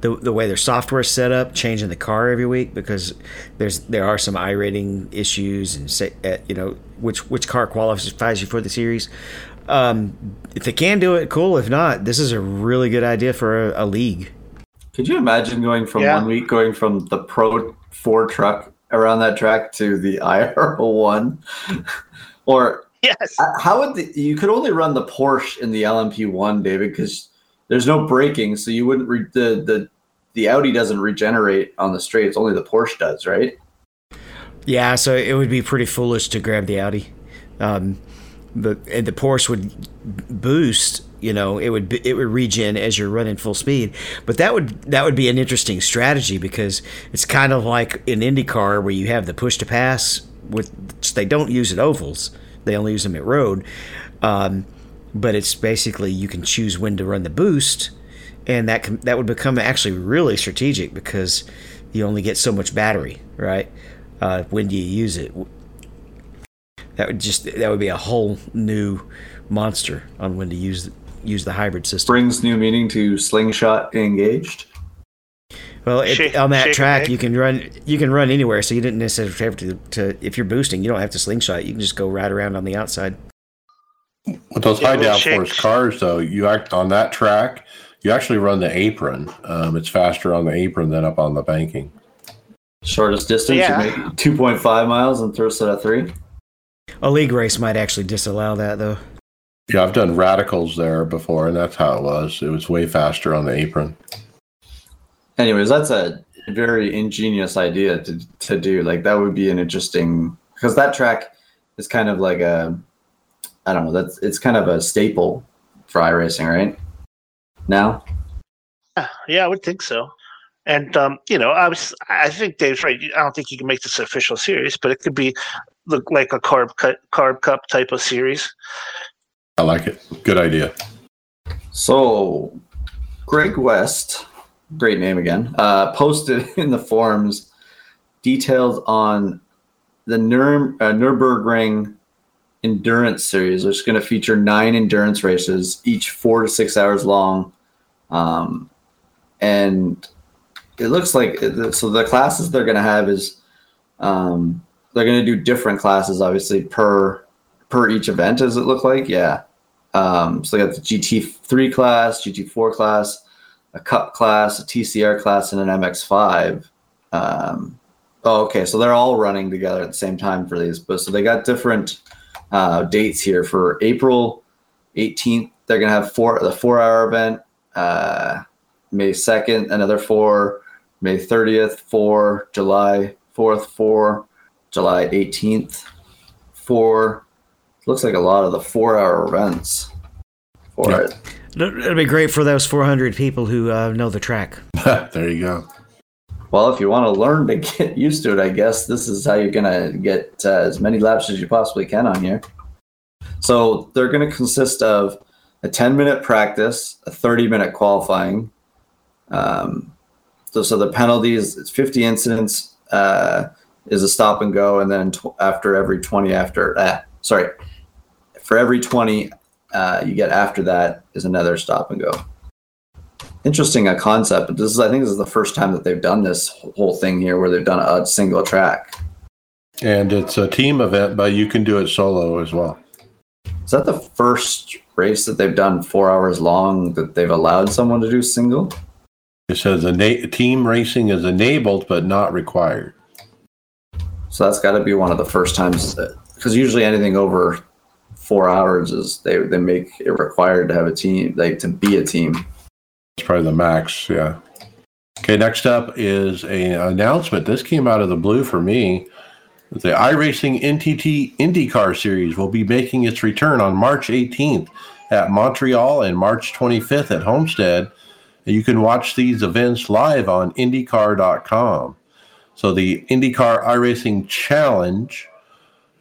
the, the way their software is set up, changing the car every week because there's there are some iRating issues and say uh, you know which which car qualifies you for the series. Um, if they can do it, cool. If not, this is a really good idea for a, a league. Could you imagine going from Yeah. one week going from the Pro Four truck around that track to the IR one, or yes. how would the, you could only run the Porsche in the LMP one, David, because there's no braking, so you wouldn't re- the the the Audi doesn't regenerate on the straight. It's only the Porsche does, right? Yeah, so it would be pretty foolish to grab the Audi. Um, the the Porsche would boost. You know, it would it would regen as you're running full speed. But that would that would be an interesting strategy because it's kind of like in IndyCar where you have the push to pass, with they don't use at ovals. They only use them at road. Um, but it's basically you can choose when to run the boost, and that can, that would become actually really strategic because you only get so much battery, right? Uh, when do you use it? That would just that would be a whole new monster on when to use use the hybrid system. Brings new meaning to slingshot engaged. Well, it, Shake- on that track, you can run you can run anywhere, so you didn't necessarily have to, to. If you're boosting, you don't have to slingshot. You can just go right around on the outside. With those high downforce shakes. cars, though, you act on that track. You actually run the apron. Um, it's faster on the apron than up on the banking. Shortest distance, Yeah. 2.5 miles and throw set of three. A league race might actually disallow that, though. Yeah, I've done radicals there before, and that's how it was. It was way faster on the apron. Anyways, that's a very ingenious idea to, to do. Like, that would be an interesting, because that track is kind of like a, I don't know, that's it's kind of a staple for iRacing, right? Now? Yeah, yeah, I would think so. And um, you know, I was, I think Dave's right. I don't think you can make this an official series, but it could be look like a carb cut, carb cup type of series. I like it. Good idea. So, Greg West, great name again, uh, posted in the forums details on the Nür- uh, Nürburgring Endurance Series, which is going to feature nine endurance races, each four to six hours long. Um, and it looks like so the classes they're going to have is um, they're going to do different classes, obviously per per each event. Does it look like? Yeah. Um, so they got the GT3 class, GT4 class, a Cup class, a TCR class, and an MX5. Um, oh, okay. So they're all running together at the same time for these. But so they got different uh, dates here for April 18th. They're gonna have four the four hour event. Uh, May 2nd, another four. May 30th, four. July 4th, four. July 18th, four looks like a lot of the four hour events for Yeah. it. It'll be great for those 400 people who uh, know the track. there you go. Well, if you want to learn to get used to it, I guess this is how you're going to get uh, as many laps as you possibly can on here. So they're going to consist of a 10 minute practice, a 30 minute qualifying. Um, so, so the penalties, it's 50 incidents uh, is a stop and go, and then tw- after every 20 after, uh, sorry, for every 20 uh, you get after that is another stop and go. Interesting a concept, but this is I think this is the first time that they've done this whole thing here where they've done a single track. And it's a team event, but you can do it solo as well. Is that the first race that they've done four hours long that they've allowed someone to do single? It says ena- team racing is enabled but not required. So that's got to be one of the first times because usually anything over four hours is they they make it required to have a team, like to be a team. It's probably the max, yeah. Okay, next up is a announcement. This came out of the blue for me. The iRacing NTT IndyCar Series will be making its return on March 18th at Montreal and March 25th at Homestead. You can watch these events live on IndyCar.com. So the IndyCar iRacing Challenge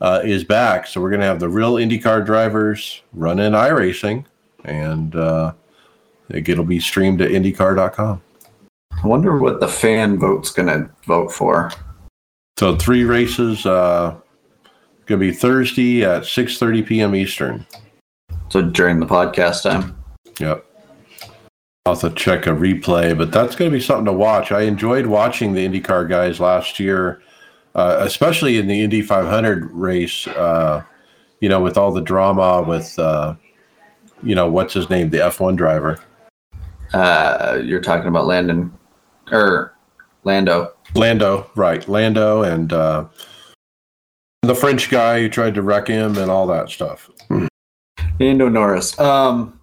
uh, is back. So we're going to have the real IndyCar drivers running iRacing, and uh, it'll be streamed at IndyCar.com. I wonder what the fan vote's gonna vote for. So three races. Uh, going to be Thursday at 6:30 p.m. Eastern. So during the podcast time. Yep. I'll have to check a replay, but that's going to be something to watch. I enjoyed watching the IndyCar guys last year, uh, especially in the Indy 500 race. Uh, you know, with all the drama with, uh, you know, what's his name, the F1 driver, Uh, you're talking about Landon or Lando. Lando, right? Lando and uh, the French guy who tried to wreck him and all that stuff. Lando Norris. Um,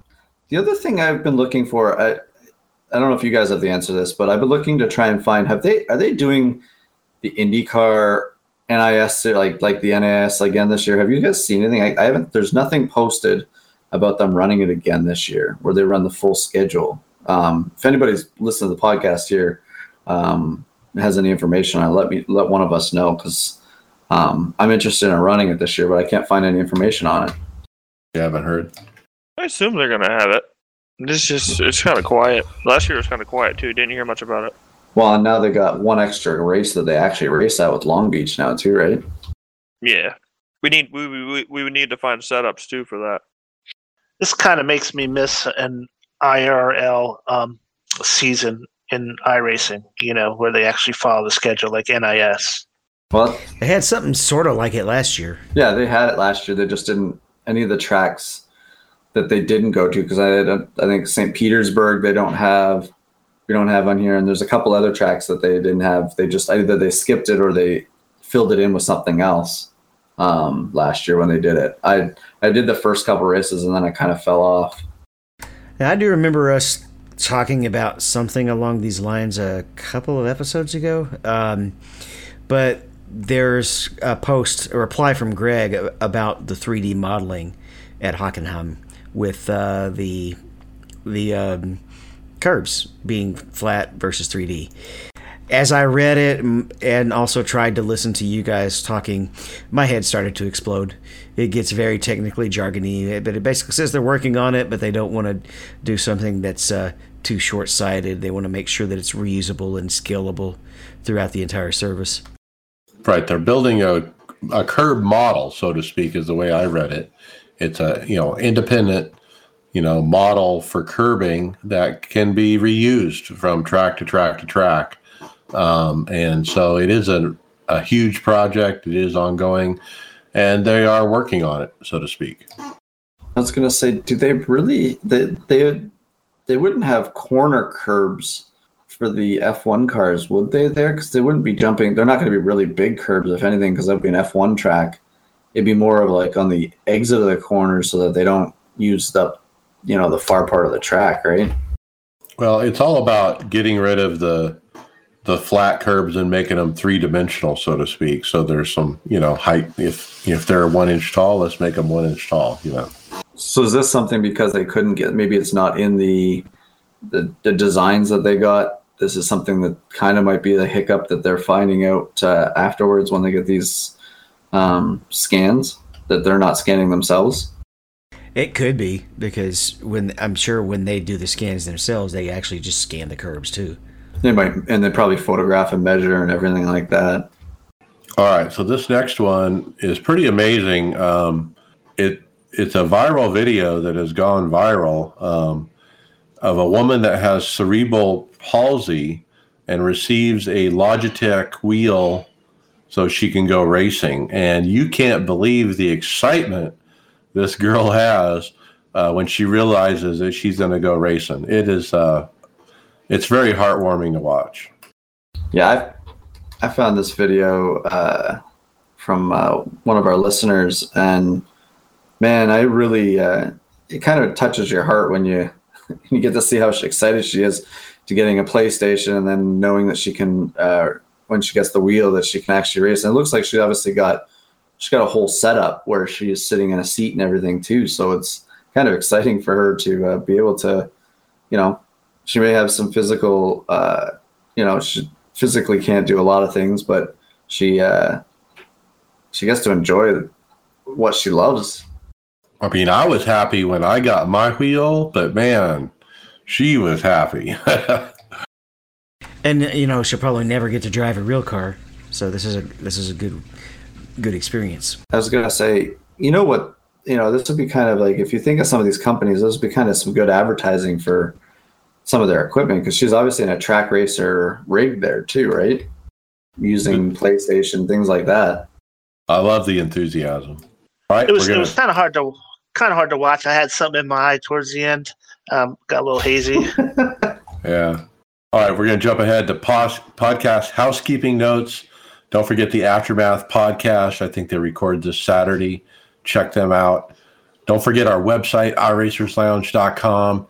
the other thing I've been looking for, I, I don't know if you guys have the answer to this, but I've been looking to try and find have they are they doing the IndyCar NIS like like the NIS again this year. Have you guys seen anything? I, I haven't. There's nothing posted about them running it again this year, where they run the full schedule. Um, if anybody's listening to the podcast here um, has any information on it, let me let one of us know because um, I'm interested in running it this year, but I can't find any information on it. You haven't heard. I assume they're gonna have it. it's just it's kind of quiet. Last year was kind of quiet too. Didn't hear much about it. Well, and now they got one extra race that they actually race out with Long Beach now too, right? Yeah, we need we we we would need to find setups too for that. This kind of makes me miss an IRL um, season in iRacing. You know, where they actually follow the schedule like NIS. Well, They had something sort of like it last year. yeah, they had it last year. They just didn't any of the tracks that they didn't go to because I had, I think St. Petersburg they don't have we don't have on here, and there's a couple other tracks that they didn't have. They just either they skipped it or they filled it in with something else um, last year when they did it. I I did the first couple races and then I kind of fell off. I do remember us talking about something along these lines a couple of episodes ago. Um, but there's a post, a reply from Greg about the 3D modeling at Hockenheim with uh, the the um, curves being flat versus 3D. As I read it and also tried to listen to you guys talking, my head started to explode. It gets very technically jargony, but it basically says they're working on it, but they don't want to do something that's uh, too short sighted. They want to make sure that it's reusable and scalable throughout the entire service. Right, they're building a a curb model, so to speak, is the way I read it. It's a you know independent, you know, model for curbing that can be reused from track to track to track, um, and so it is a a huge project. It is ongoing, and they are working on it, so to speak. I was gonna say, do they really? They they they wouldn't have corner curbs for the F1 cars, would they? There, because they wouldn't be jumping. They're not going to be really big curbs, if anything, because that would be an F1 track. It'd be more of like on the exit of the corner, so that they don't use the, you know, the far part of the track, right? Well, it's all about getting rid of the the flat curbs and making them three dimensional, so to speak. So there's some, you know, height. If if they're one inch tall, let's make them one inch tall. You know. So is this something because they couldn't get? Maybe it's not in the the, the designs that they got. This is something that kind of might be the hiccup that they're finding out uh, afterwards when they get these um, scans that they're not scanning themselves. It could be because when I'm sure when they do the scans themselves, they actually just scan the curves too. They might, and they probably photograph and measure and everything like that. All right, so this next one is pretty amazing. Um, it it's a viral video that has gone viral um, of a woman that has cerebral palsy and receives a Logitech wheel so she can go racing. And you can't believe the excitement this girl has uh, when she realizes that she's going to go racing. It is uh, it's very heartwarming to watch. Yeah, I, I found this video uh, from uh, one of our listeners, and man, I really uh, it kind of touches your heart when you you get to see how excited she is to getting a PlayStation, and then knowing that she can uh, when she gets the wheel that she can actually race. And it looks like she obviously got she's got a whole setup where she is sitting in a seat and everything too. So it's kind of exciting for her to uh, be able to, you know, she may have some physical, uh, you know, she physically can't do a lot of things, but she uh, she gets to enjoy what she loves. I mean, I was happy when I got my wheel, but man, she was happy. And you know she'll probably never get to drive a real car, so this is a this is a good good experience. I was gonna say, you know what, you know, this would be kind of like if you think of some of these companies, this would be kind of some good advertising for some of their equipment because she's obviously in a track racer rig there too, right? Using PlayStation, things like that. I love the enthusiasm. All right, It was we're it was kind of hard to kind of hard to watch. I had something in my eye towards the end. Um, got a little hazy. yeah. All right, we're going to jump ahead to pos- podcast housekeeping notes. Don't forget the Aftermath podcast. I think they record this Saturday. Check them out. Don't forget our website, iRacersLounge.com.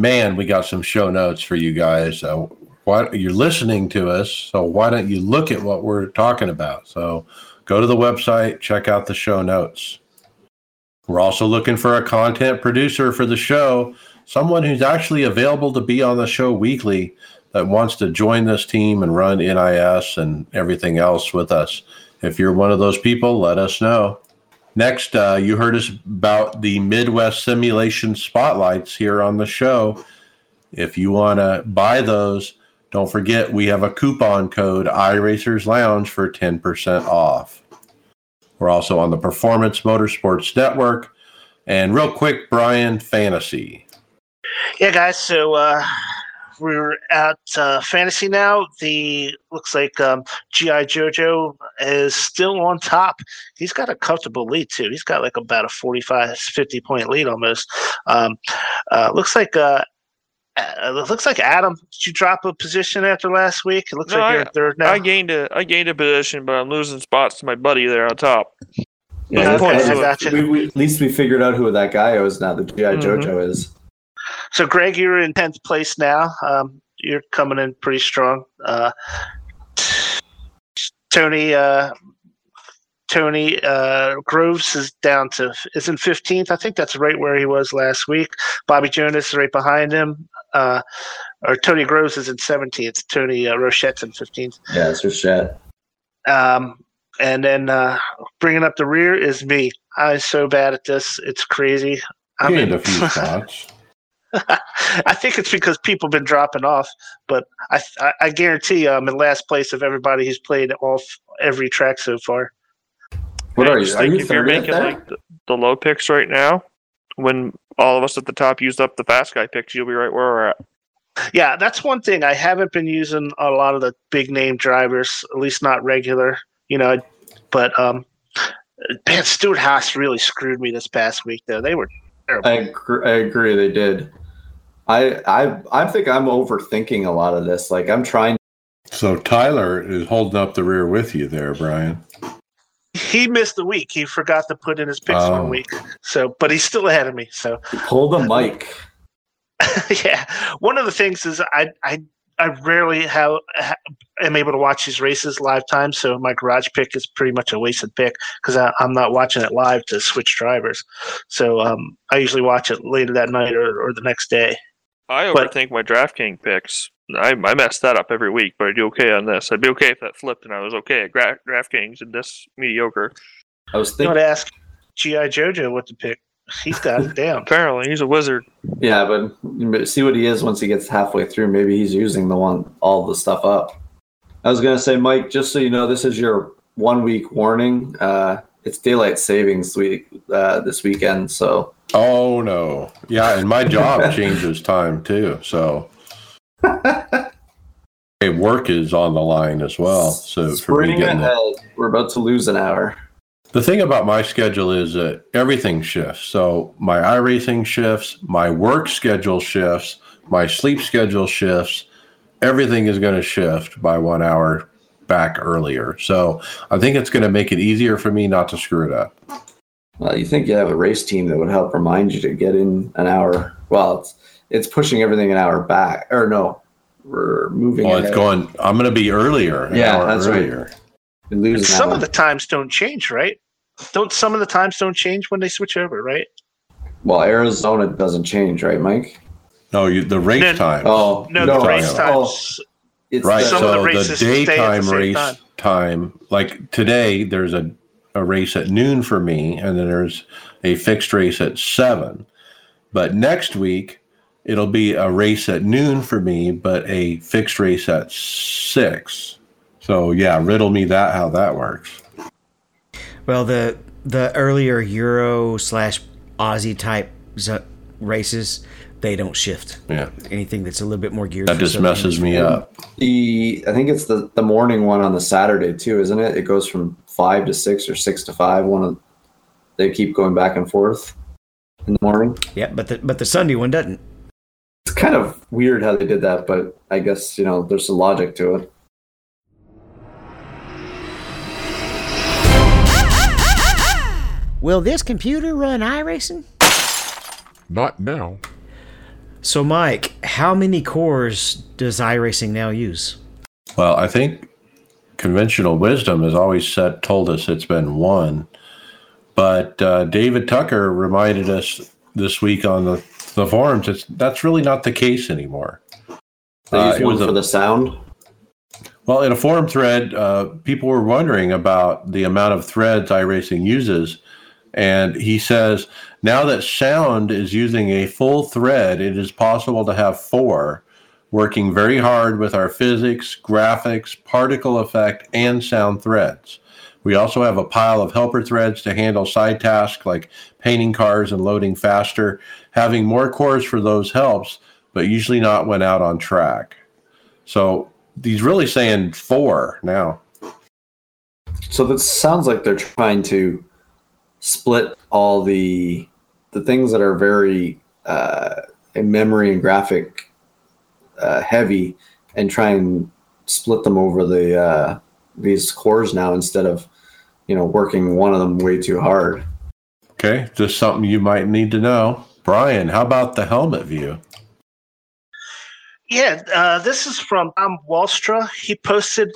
Man, we got some show notes for you guys. Uh, why you're listening to us, so why don't you look at what we're talking about? So go to the website, check out the show notes. We're also looking for a content producer for the show, someone who's actually available to be on the show weekly that wants to join this team and run NIS and everything else with us. If you're one of those people, let us know. Next, uh, you heard us about the Midwest Simulation Spotlights here on the show. If you want to buy those, don't forget we have a coupon code iRacers Lounge for 10% off. We're also on the Performance Motorsports Network. And real quick, Brian, fantasy. Yeah, guys. So uh, we're at uh, fantasy now. The looks like um, GI Jojo is still on top. He's got a comfortable lead too. He's got like about a 45, 50 point lead almost. Um, uh, looks like uh, uh, it looks like Adam. Did you drop a position after last week? It looks No, like you're I- in third now. I gained a I gained a position, but I'm losing spots to my buddy there on top. Yeah, okay, okay, I I gotcha. We, we, at least we figured out who that guy is now. The GI Mhm. Jojo is. So, Greg, you're in tenth place now. Um, you're coming in pretty strong. Uh, Tony, uh, Tony uh, Groves is down to is in fifteenth. I think that's right where he was last week. Bobby Jonas is right behind him. Uh, or Tony Groves is in seventeenth. Tony uh, Rochette's in fifteenth. Yeah, it's just shit. Um, and then uh, bringing up the rear is me. I'm so bad at this; it's crazy. I'm Gained in- a few spots. I think it's because people have been dropping off, but I I, I guarantee you I'm in last place of everybody who's played off every track so far. What I are you? just Are think you if you're making like the, the low picks right now, when all of us at the top used up the fast guy picks, you'll be right where we're at. Yeah, that's one thing. I haven't been using a lot of the big name drivers, at least not regular. You know, but um, man, Stewart Haas really screwed me this past week. Though they were terrible. I agree, I agree. They did. I I I think I'm overthinking a lot of this. Like I'm trying. So Tyler is holding up the rear with you there, Brian. he missed a week. He forgot to put in his picks Oh. one week. So, but he's still ahead of me. So. Pull the mic. yeah, one of the things is I I I rarely have ha, am able to watch these races live time, so my garage pick is pretty much a wasted pick because I'm not watching it live to switch drivers. So um, I usually watch it later that night or, or the next day. I But- overthink my DraftKings picks. I, I mess that up every week, but I do okay on this. I'd be okay if that flipped and I was okay at gra- DraftKings and this mediocre. I was thinking. know, to ask GI Jojo what to pick. He's got it down. Apparently, he's a wizard. Yeah, but but see what he is once he gets halfway through. Maybe he's using the one all the stuff up. I was gonna say, Mike, just so you know, this is your one week warning. Uh, it's daylight savings week uh, this weekend, so Oh no. Yeah, and my job changes time too. So hey, work is on the line as well. So for me getting ahead. We're about to lose an hour. the thing about my schedule is that everything shifts. So my iRacing shifts, my work schedule shifts, my sleep schedule shifts. Everything is going to shift by one hour back earlier. So I think it's going to make it easier for me not to screw it up. Well, you think you have a race team that would help remind you to get in an hour? Well, it's it's pushing everything an hour back, or no, we're moving. Well, it's going. I'm going to be earlier. Yeah, hour that's right. earlier. We lose some hour. of the times don't change, right? Don't some of the times don't change when they switch over, right? well, Arizona doesn't change, right, Mike? No, you, the race No, time. Oh No, No, the race sorry. Oh, times. it's right. the- some of so the the, races stay at the daytime same race time. time. like today, there's a, a race at noon for me, and then there's a fixed race at seven. But next week, it'll be a race at noon for me, but a fixed race at six. So yeah, riddle me that how that works. Well, the the earlier Euro slash Aussie type races, they don't shift. Yeah, Anything that's a little bit more geared. that just messes me up. the I think it's the the morning one on the Saturday too, isn't it? It goes from five to six or six to five. One of they keep going back and forth in the morning. Yeah, but the but the Sunday one doesn't. It's kind of weird how they did that, but I guess you know there's some logic to it. Will this computer run iRacing? Not now. So, Mike, how many cores does iRacing now use? Well, I think conventional wisdom has always said, told us it's been one. But uh, David Tucker reminded us this week on the, the forums it's, that's really not the case anymore. They Uh, use it one for a- the sound. Well, in a forum thread, uh, people were wondering about the amount of threads iRacing uses. And he says, now that sound is using a full thread, it is possible to have four working very hard with our physics, graphics, particle effect, and sound threads. We also have a pile of helper threads to handle side tasks like painting cars and loading faster. Having more cores for those helps, but usually not when out on track. So he's really saying four now. So that sounds like they're trying to split all the the things that are very uh, memory and graphic uh, heavy, and try and split them over the uh, these cores now instead of you know working one of them way too hard. Okay, just something you might need to know. Brian, how about the helmet view? Yeah, uh, this is from Tom Walstra. He posted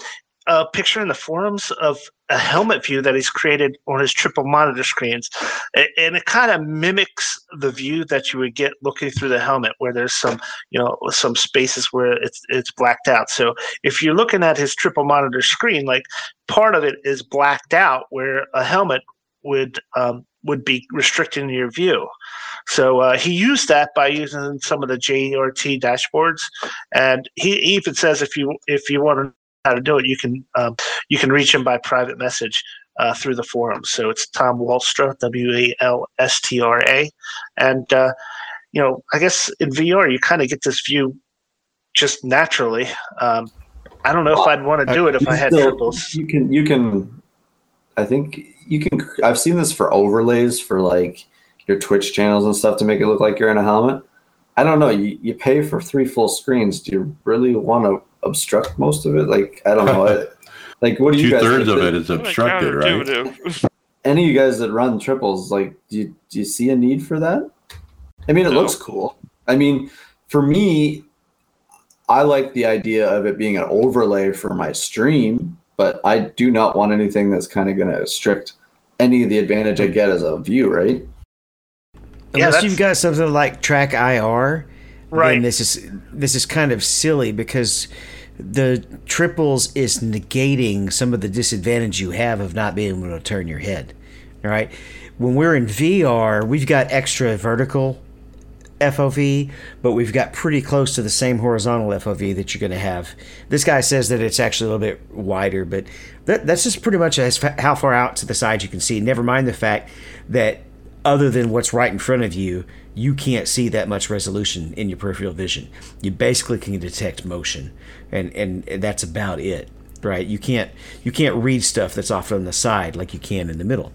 a picture in the forums of a helmet view that he's created on his triple monitor screens, and it kind of mimics the view that you would get looking through the helmet, where there's some, you know, some spaces where it's it's blacked out. So if you're looking at his triple monitor screen, like part of it is blacked out, where a helmet would um, would be restricting your view. So uh, he used that by using some of the JRT dashboards, and he even says if you if you want to how to do it, you can um, you can reach him by private message uh, through the forum. So it's Tom Walstra, W A L S T R A, and uh, you know I guess in VR you kind of get this view just naturally. Um, I don't know if I'd want to do it if I had Still, triples. You can you can I think you can I've seen this for overlays for like your Twitch channels and stuff to make it look like you're in a helmet. I don't know. You, you pay for three full screens. Do you really want to obstruct most of it? Like I don't know. I, like what do you Two guys? thirds of it is obstructed, right? Any of you guys that run triples, like, do you, do you see a need for that? I mean, it No. looks cool. I mean, for me, I like the idea of it being an overlay for my stream, but I do not want anything that's kind of going to restrict any of the advantage I get as a view, right? Yeah, Unless that's- you've got something like Track IR, Right. then this is this is kind of silly because the triples is negating some of the disadvantage you have of not being able to turn your head. All right. When we're in VR, we've got extra vertical FOV, but we've got pretty close to the same horizontal FOV that you're going to have. This guy says that it's actually a little bit wider, but that, that's just pretty much as fa- how far out to the side you can see. Never mind the fact that other than what's right in front of you, you can't see that much resolution in your peripheral vision. You basically can detect motion, and and that's about it, right? You can't you can't read stuff that's off on the side like you can in the middle.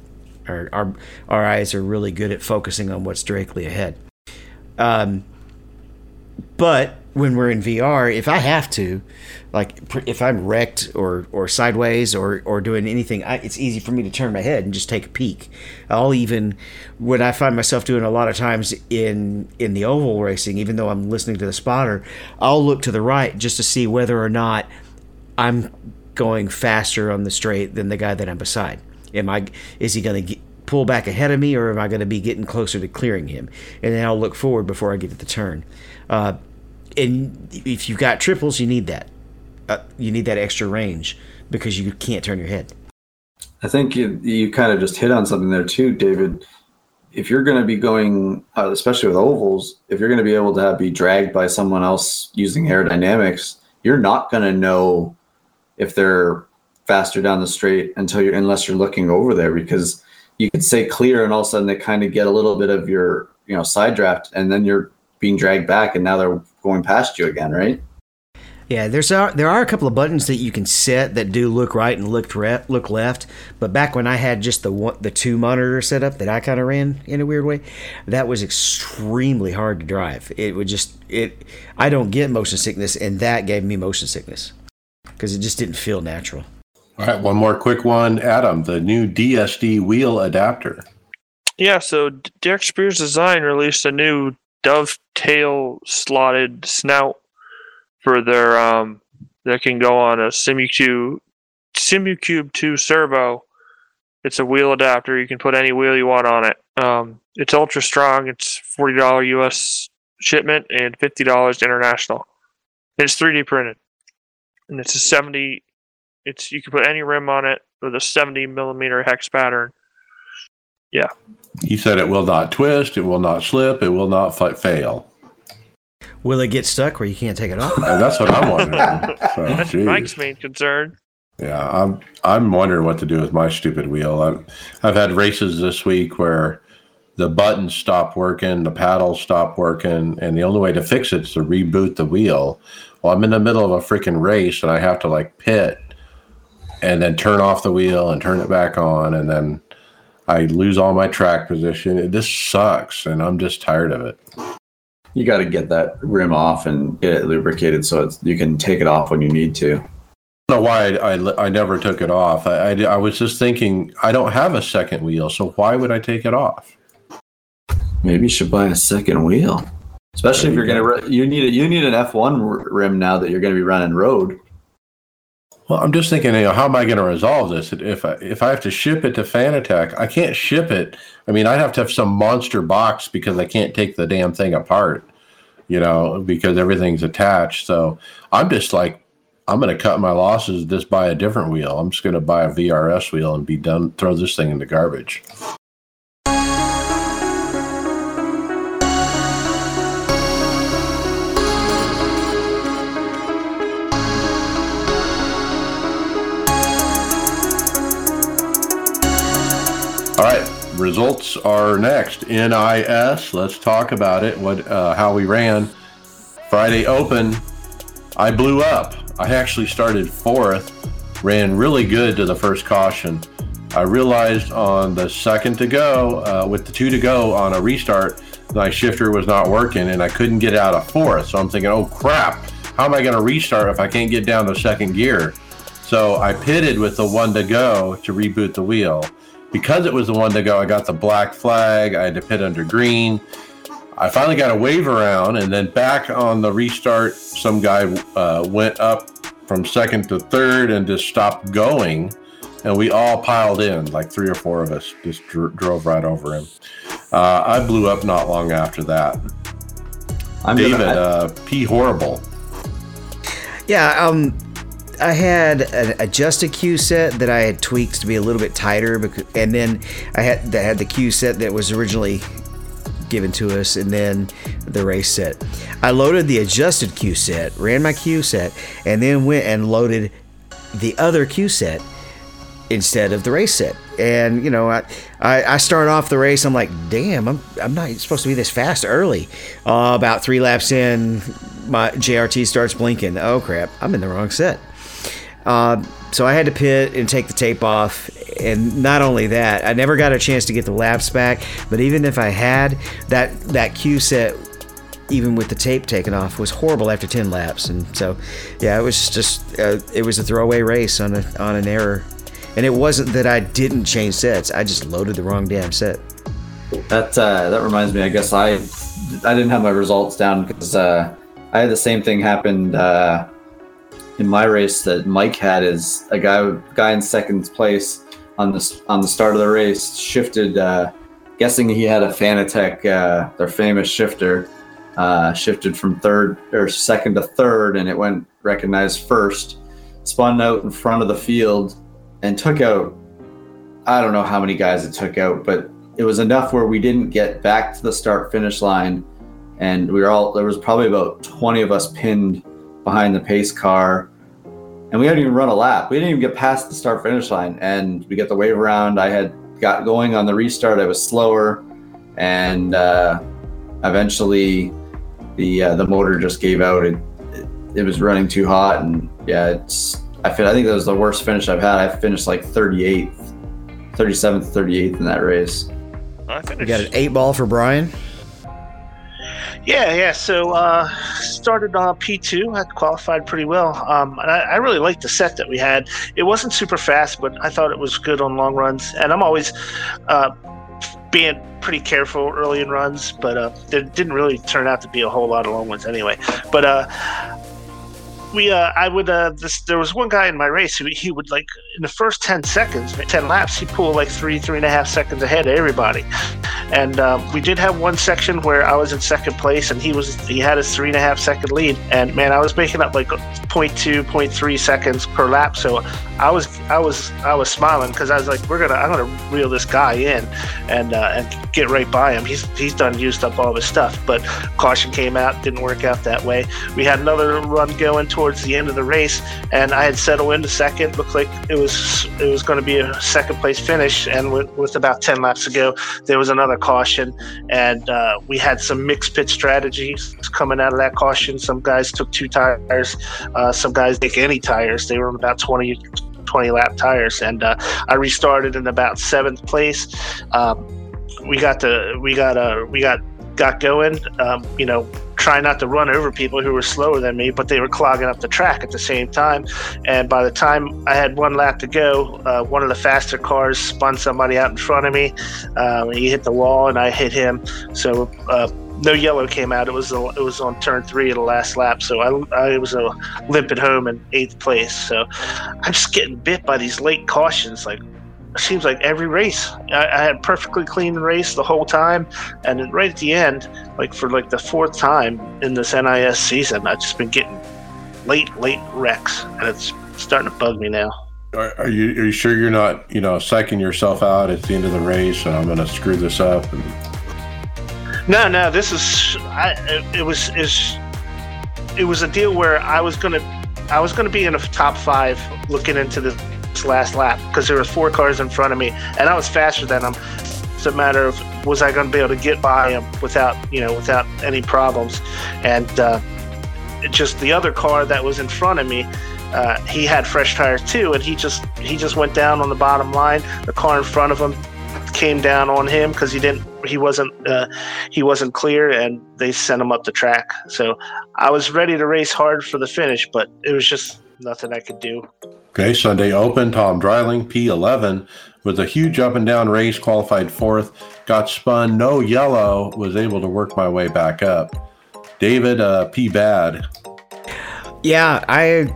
Our our, our eyes are really good at focusing on what's directly ahead. Um, but when we're in VR, if I have to, like if I'm wrecked or or sideways or or doing anything, I, it's easy for me to turn my head and just take a peek. I'll even what I find myself doing a lot of times in in the oval racing, even though I'm listening to the spotter, I'll look to the right just to see whether or not I'm going faster on the straight than the guy that I'm beside. Am I? Is he going to pull back ahead of me, or am I going to be getting closer to clearing him? And then I'll look forward before I get to the turn. Uh, and if you've got triples, you need that. Uh, you need that extra range because you can't turn your head. I think you, you kind of just hit on something there too, David. If you're going to be going, uh, especially with ovals, if you're going to be able to have, be dragged by someone else using aerodynamics, you're not going to know if they're faster down the straight until you're, unless you're looking over there because you could say clear and all of a sudden they kind of get a little bit of your, you know, side draft and then you're being dragged back and now they're going past you again, right? Yeah, there's a, there are a couple of buttons that you can set that do look right and look re- look left. But back when I had just the one, the two monitor setup that I kind of ran in a weird way, that was extremely hard to drive. It would just it I don't get motion sickness, and that gave me motion sickness because it just didn't feel natural. All right, one more quick one. Adam, the new DSD wheel adapter. Yeah, so Derek Speare Design released a new dovetail slotted snout for their um that can go on a Simucube Simucube 2 servo. It's a wheel adapter. You can put any wheel you want on it. Um, it's ultra strong. It's forty dollar US shipment and fifty dollars international. It's 3D printed, and it's a 70. It's you can put any rim on it with a 70 millimeter hex pattern. He said it will not twist, it will not slip, it will not fi- fail. Will it get stuck where you can't take it off? And that's what I'm wondering. So, That's geez. Mike's main concern. Yeah, I'm I'm wondering what to do with my stupid wheel. I've I've had races this week where the buttons stop working, the paddles stop working, and the only way to fix it is to reboot the wheel. Well, I'm in the middle of a freaking race and I have to like pit and then turn off the wheel and turn it back on and then I lose all my track position. It This sucks and I'm just tired of it. You got to get that rim off and get it lubricated so it's, you can take it off when you need to. I don't know why I, I, I never took it off. I, I, I was just thinking I don't have a second wheel, so why would I take it off? Maybe you should buy a second wheel, especially if you're you gonna. You need a, you need an F1 rim now that you're gonna be running road. Well, I'm just thinking, you know, how am I going to resolve this? If I, if I have to ship it to Fanatec, I can't ship it. I mean, I'd have to have some monster box because I can't take the damn thing apart, you know, because everything's attached. So I'm just like, I'm going to cut my losses, just buy a different wheel. I'm just going to buy a VRS wheel and be done, throw this thing in the garbage. Results are next. NIS. Let's talk about it. What, uh, how we ran Friday Open. I blew up. I actually started fourth, ran really good to the first caution. I realized on the second to go, uh, with the two to go on a restart, my shifter was not working and I couldn't get out of fourth. So I'm thinking, oh crap, how am I going to restart if I can't get down to second gear? So I pitted with the one to go to reboot the wheel. Because it was the one to go, I got the black flag. I had to pit under green. I finally got a wave around, and then back on the restart, some guy uh, went up from second to third and just stopped going. And we all piled in, like three or four of us, just dr- drove right over him. Uh, I blew up not long after that. I'm David, gonna, uh, P. Horrible. Yeah, um, I had an adjusted cue set that I had tweaked to be a little bit tighter, because, and then I had that had the cue set that was originally given to us, and then the race set. I loaded the adjusted cue set, ran my cue set, and then went and loaded the other cue set instead of the race set. And you know, I, I I start off the race. I'm like, damn, I'm I'm not supposed to be this fast early. Uh, about three laps in, my JRT starts blinking. Oh crap, I'm in the wrong set. Uh, so I had to pit and take the tape off. And not only that, I never got a chance to get the laps back. But even if I had, that that cue set, even with the tape taken off, was horrible after ten laps. And so, yeah, it was just uh, it was a throwaway race on a, on an error. And it wasn't that I didn't change sets; I just loaded the wrong damn set. that uh, that reminds me. I guess I I didn't have my results down because uh, I had the same thing happen uh, in my race that Mike had. Is a guy guy in second place on the on the start of the race shifted, uh, guessing he had a Fanatec, uh, their famous shifter, uh, shifted from third or second to third, and it went recognized first, spun out in front of the field, and took out. I don't know how many guys it took out, but it was enough where we didn't get back to the start finish line and we were all there was probably about 20 of us pinned behind the pace car. And we hadn't even run a lap. We didn't even get past the start finish line. And we get the wave around. I had got going on the restart. I was slower. And uh, eventually the uh, the motor just gave out. It, it it was running too hot. And yeah it's i feel i think that was the worst finish i've had. I finished like 38th 37th 38th in that race. I finished. We got an eight ball for Brian. Yeah, yeah. So uh, started on P2. I qualified pretty well. Um, and I, I really liked the set that we had. It wasn't super fast, but I thought it was good on long runs. And I'm always uh, being pretty careful early in runs, but uh, there didn't really turn out to be a whole lot of long ones anyway. But uh, we uh I would uh this there was one guy in my race who he would like in the first 10 seconds 10 laps he'd pull like three three and a half seconds ahead of everybody. And uh, we did have one section where I was in second place and he was he had a three and a half second lead. And man I was making up like 0.2 0.3 seconds per lap. So I was I was I was smiling because I was like we're gonna I'm gonna reel this guy in and uh, and get right by him. He's he's done used up all his stuff. But caution came out didn't work out that way. We had another run going towards the end of the race, and I had settled into second. Looked like it was it was going to be a second place finish, and with, with about ten laps to go, there was another caution, and uh, we had some mixed pit strategies coming out of that caution. Some guys took two tires, uh, some guys take any tires. They were on about 20, 20 lap tires, and uh, I restarted in about seventh place. Um, we got the we got uh we got got going. Um, you know, try not to run over people who were slower than me, but they were clogging up the track at the same time. And by the time I had one lap to go, uh, one of the faster cars spun somebody out in front of me. Um, he hit the wall, and I hit him. So. Uh, no yellow came out. It was a, it was on turn three of the last lap, so I, I was a limping home in eighth place. So I'm just getting bit by these late cautions. Like seems like every race. I, I, had perfectly clean race the whole time and then right at the end like for like the fourth time in this nis season i've just been getting late late wrecks and it's starting to bug me now. Are, are you are you sure you're not you know psyching yourself out at the end of the race and i'm going to screw this up and... no no this is i it, it was is it was a deal where i was going to i was going to be in a top five looking into the last lap because there were four cars in front of me and I was faster than them. It's a matter of was I going to be able to get by him without you know without any problems, and uh, just the other car that was in front of me. Uh, he had fresh tires too, and he just he just went down on the bottom line. The car in front of him came down on him because he didn't he wasn't uh, he wasn't clear, and they sent him up the track. So I was ready to race hard for the finish, but it was just nothing I could do. Okay, Sunday Open, Tom Dreiling, P11, with a huge up and down race, qualified fourth, got spun, no yellow, was able to work my way back up. David, uh, P bad. Yeah, I.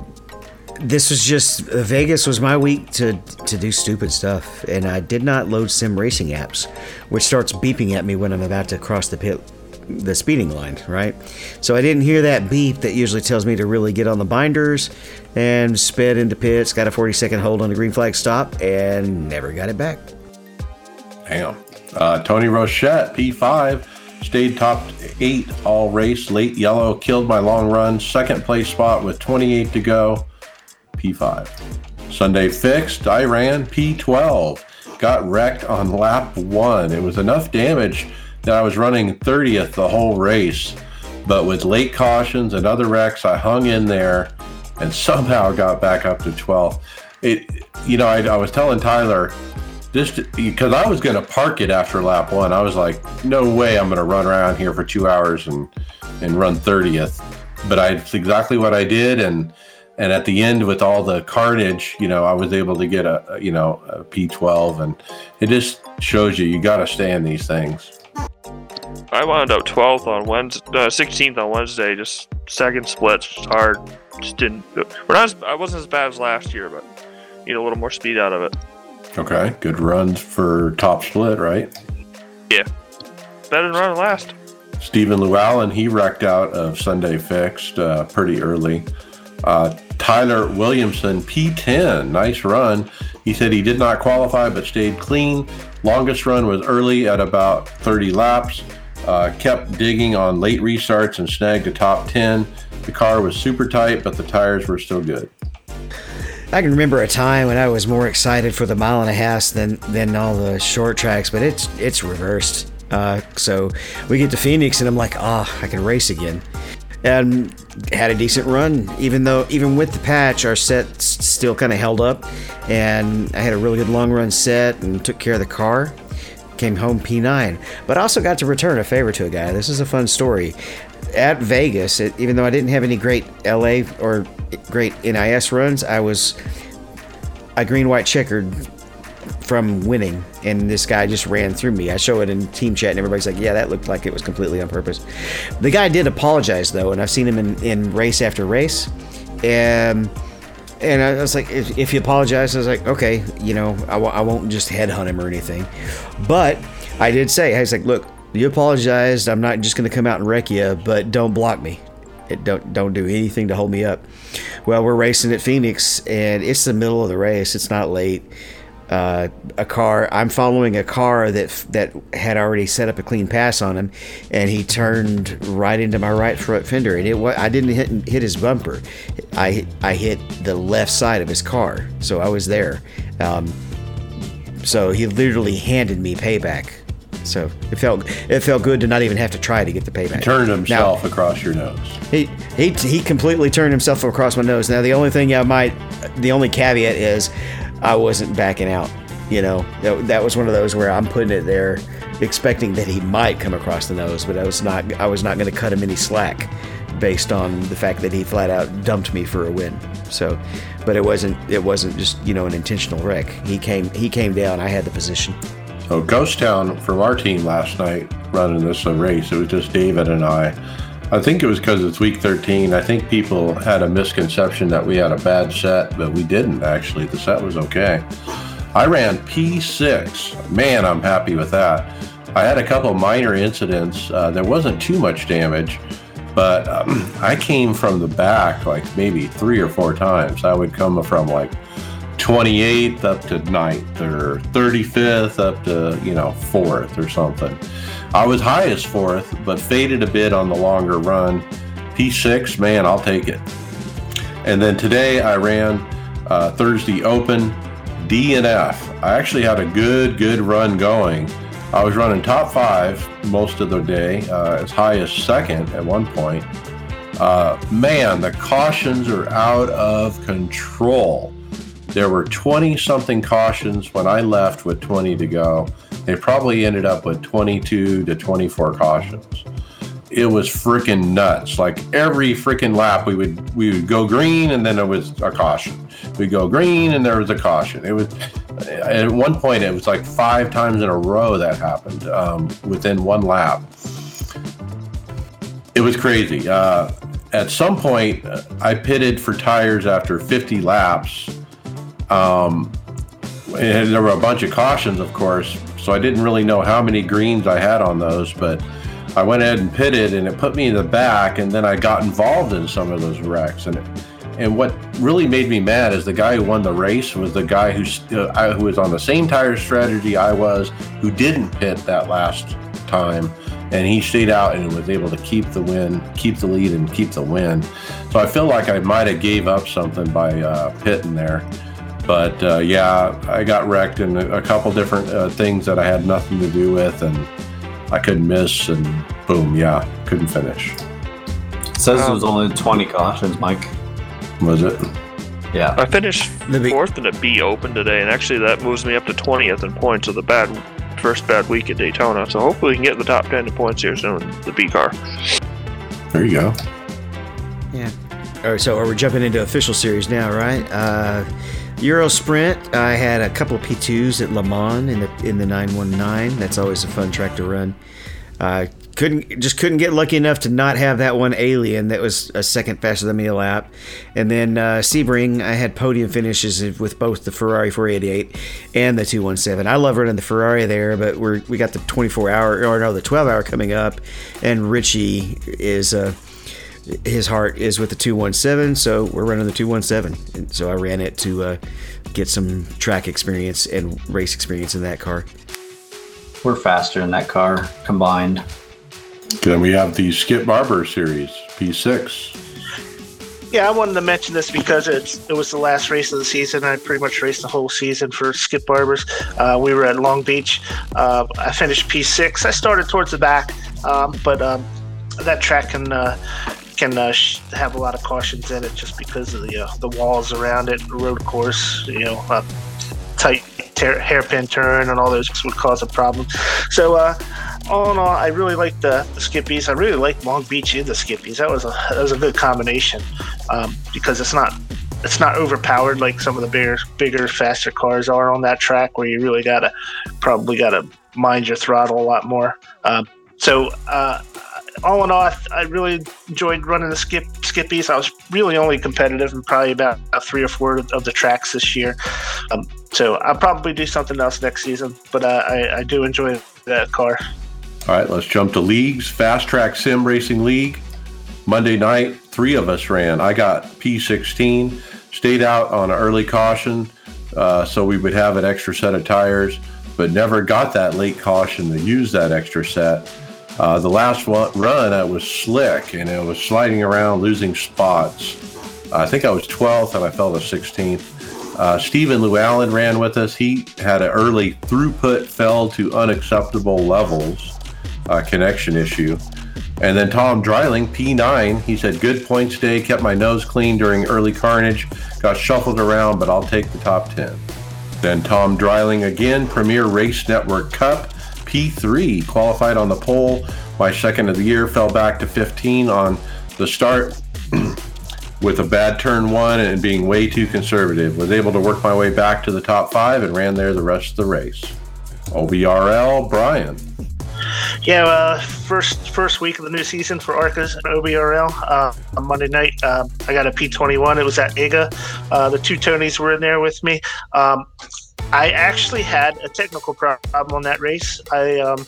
This was just Vegas was my week to to do stupid stuff, and I did not load sim racing apps, which starts beeping at me when I'm about to cross the pit the speeding line, right? So I didn't hear that beep that usually tells me to really get on the binders and sped into pits, got a 40 second hold on the green flag stop, and never got it back. Damn. Uh, Tony Rochette, P5, stayed top eight all race, late yellow, killed my long run, second place spot with 28 to go, P5. Sunday fixed, I ran P12, got wrecked on lap one. It was enough damage I was running 30th the whole race. But with late cautions and other wrecks, I hung in there and somehow got back up to 12th. It, you know, I, I was telling Tyler, just because I was going to park it after lap one. I was like, no way I'm going to run around here for two hours and and run 30th. But I, it's exactly what I did, and and at the end with all the carnage, you know, I was able to get a, you know a P12, and it just shows you you got to stay in these things. I wound up 12th on Wednesday, uh, 16th on Wednesday. Just second splits, hard. Just didn't. We're not. As, I wasn't as bad as last year, but need a little more speed out of it. Okay, good runs for top split, right? Yeah, better than running last. Stephen Llewellyn, he wrecked out of Sunday Fixed uh, pretty early. Uh, Tyler Williamson, P10, nice run. He said he did not qualify but stayed clean. Longest run was early at about 30 laps. Uh, kept digging on late restarts and snagged a top 10. The car was super tight, but the tires were still good. I can remember a time when I was more excited for the mile and a half than than all the short tracks, but it's it's reversed. Uh, so we get to Phoenix, and I'm like, ah, oh, I can race again, and had a decent run. Even though even with the patch, our set still kind of held up, and I had a really good long run set and took care of the car came home P9, but also got to return a favor to a guy. This is a fun story. At Vegas, it, even though I didn't have any great LA or great NIS runs, I was a green white checkered from winning, and this guy just ran through me. I show it in team chat, and everybody's like, "Yeah, that looked like it was completely on purpose." The guy did apologize though, and I've seen him in, in race after race, and and I was like, if, if he apologized, I was like, okay, you know, I w- I won't just headhunt him or anything, but I did say, I was like, look, you apologized. I'm not just going to come out and wreck you, but don't block me. It don't don't do anything to hold me up. Well, we're racing at Phoenix, and it's the middle of the race. It's not late. Uh, a car. I'm following a car that that had already set up a clean pass on him, and he turned right into my right front fender. And it wa- I didn't hit hit his bumper. I I hit the left side of his car, so I was there. Um, so he literally handed me payback. So it felt it felt good to not even have to try to get the payback. Turned Now- himself across your nose. he, he he completely turned himself across my nose. Now the only thing I might, the only caveat is, I wasn't backing out. You know, that, that was one of those where I'm putting it there, expecting that he might come across the nose, but I was not. I was not going to cut him any slack, based on the fact that he flat out dumped me for a win. So, but it wasn't. It wasn't just you know an intentional wreck. He came. He came down. I had the position. So Ghost Town from our team last night running this uh, race. It was just David and I. I think it was because it's week 13. I think people had a misconception that we had a bad set, but we didn't actually. The set was okay. I ran P6. Man, I'm happy with that. I had a couple minor incidents. Uh, there wasn't too much damage, but um, I came from the back like maybe three or four times. I would come from like 28th up to 9th or 35th up to, you know, 4th or something. I was high as 4th, but faded a bit on the longer run. P6, man, I'll take it. And then today I ran uh, Thursday Open DNF. I actually had a good, good run going. I was running top five most of the day, uh, as high as second at one point. Uh, man, the cautions are out of control. There were 20 something cautions when I left with 20 to go. They probably ended up with 22 to 24 cautions. It was freaking nuts. Like every freaking lap, we would we would go green and then there was a caution. We go green and there was a caution. It was at one point it was like five times in a row that happened um, within one lap. It was crazy. Uh, at some point, I pitted for tires after 50 laps. Um, and there were a bunch of cautions, of course, so I didn't really know how many greens I had on those, but I went ahead and pitted, and it put me in the back, and then I got involved in some of those wrecks, and and what really made me mad is the guy who won the race was the guy who uh, who was on the same tire strategy I was, who didn't pit that last time, and he stayed out and was able to keep the win, keep the lead, and keep the win. So I feel like I might have gave up something by uh, pitting there. But uh, yeah, I got wrecked in a, a couple different uh, things that I had nothing to do with, and I couldn't miss, and boom, yeah, couldn't finish. It says it was only 20 cautions, Mike. Was it? Yeah. I finished The fourth in a B Open today, and actually that moves me up to 20th in points of the bad first bad week at Daytona. So hopefully we can get in the top 10 in points here soon. The B car. There you go. Yeah. All right, so are we jumping into official series now, right? Uh, Euro Sprint. I had a couple of P2s at Le Mans in the in the 919. That's always a fun track to run. Uh, couldn't just couldn't get lucky enough to not have that one alien that was a second faster than me a lap. And then uh, Sebring, I had podium finishes with both the Ferrari 488 and the 217. I love running the Ferrari there, but we're we got the 24 hour or no the 12 hour coming up, and Richie is. Uh, his heart is with the 217 so we're running the 217 and so i ran it to uh, get some track experience and race experience in that car We're faster in that car combined. Then we have the Skip Barber series, P6. Yeah, I wanted to mention this because it's it was the last race of the season. I pretty much raced the whole season for Skip Barbers. Uh, we were at Long Beach. Uh, I finished P6. I started towards the back, um, but um, that track can uh, can uh, have a lot of cautions in it just because of the uh, the walls around it, the road course. You know, uh, tight ter- hairpin turn and all those would cause a problem. So. Uh, all in all, I really like the, the Skippies. I really like Long Beach in the Skippies. That was a that was a good combination um, because it's not it's not overpowered like some of the bigger, bigger, faster cars are on that track, where you really gotta probably gotta mind your throttle a lot more. Um, so uh, all in all, I, really enjoyed running the skip skippies. I was really only competitive in probably about, three or four of the tracks this year. Um, so I'll probably do something else next season, but uh, I, I do enjoy that car. All right, let's jump to leagues. Fast Track Sim Racing League. Monday night, three of us ran. I got P16, stayed out on an early caution, uh, so we would have an extra set of tires, but never got that late caution to use that extra set. Uh, the last one, run, I was slick and it was sliding around, losing spots. I think I was 12th and I fell to 16th. Uh, Stephen Llewellyn ran with us. He had an early throughput fell to unacceptable levels uh, connection issue. And then Tom Dreiling, P9, he said, good points day, kept my nose clean during early carnage, got shuffled around, but I'll take the top 10. Then Tom Dreiling again, Premier Race Network Cup, P3, qualified on the pole. My second of the year fell back to 15 on the start with a bad turn one and being way too conservative. Was able to work my way back to the top five and ran there the rest of the race. OBRL, Brian. Yeah, uh, first first week of the new season for Arcas OBRL. Uh, on Monday night, uh, I got a P21. It was at IGA. Uh, the two Tonys were in there with me. Um, I actually had a technical problem on that race. I, um,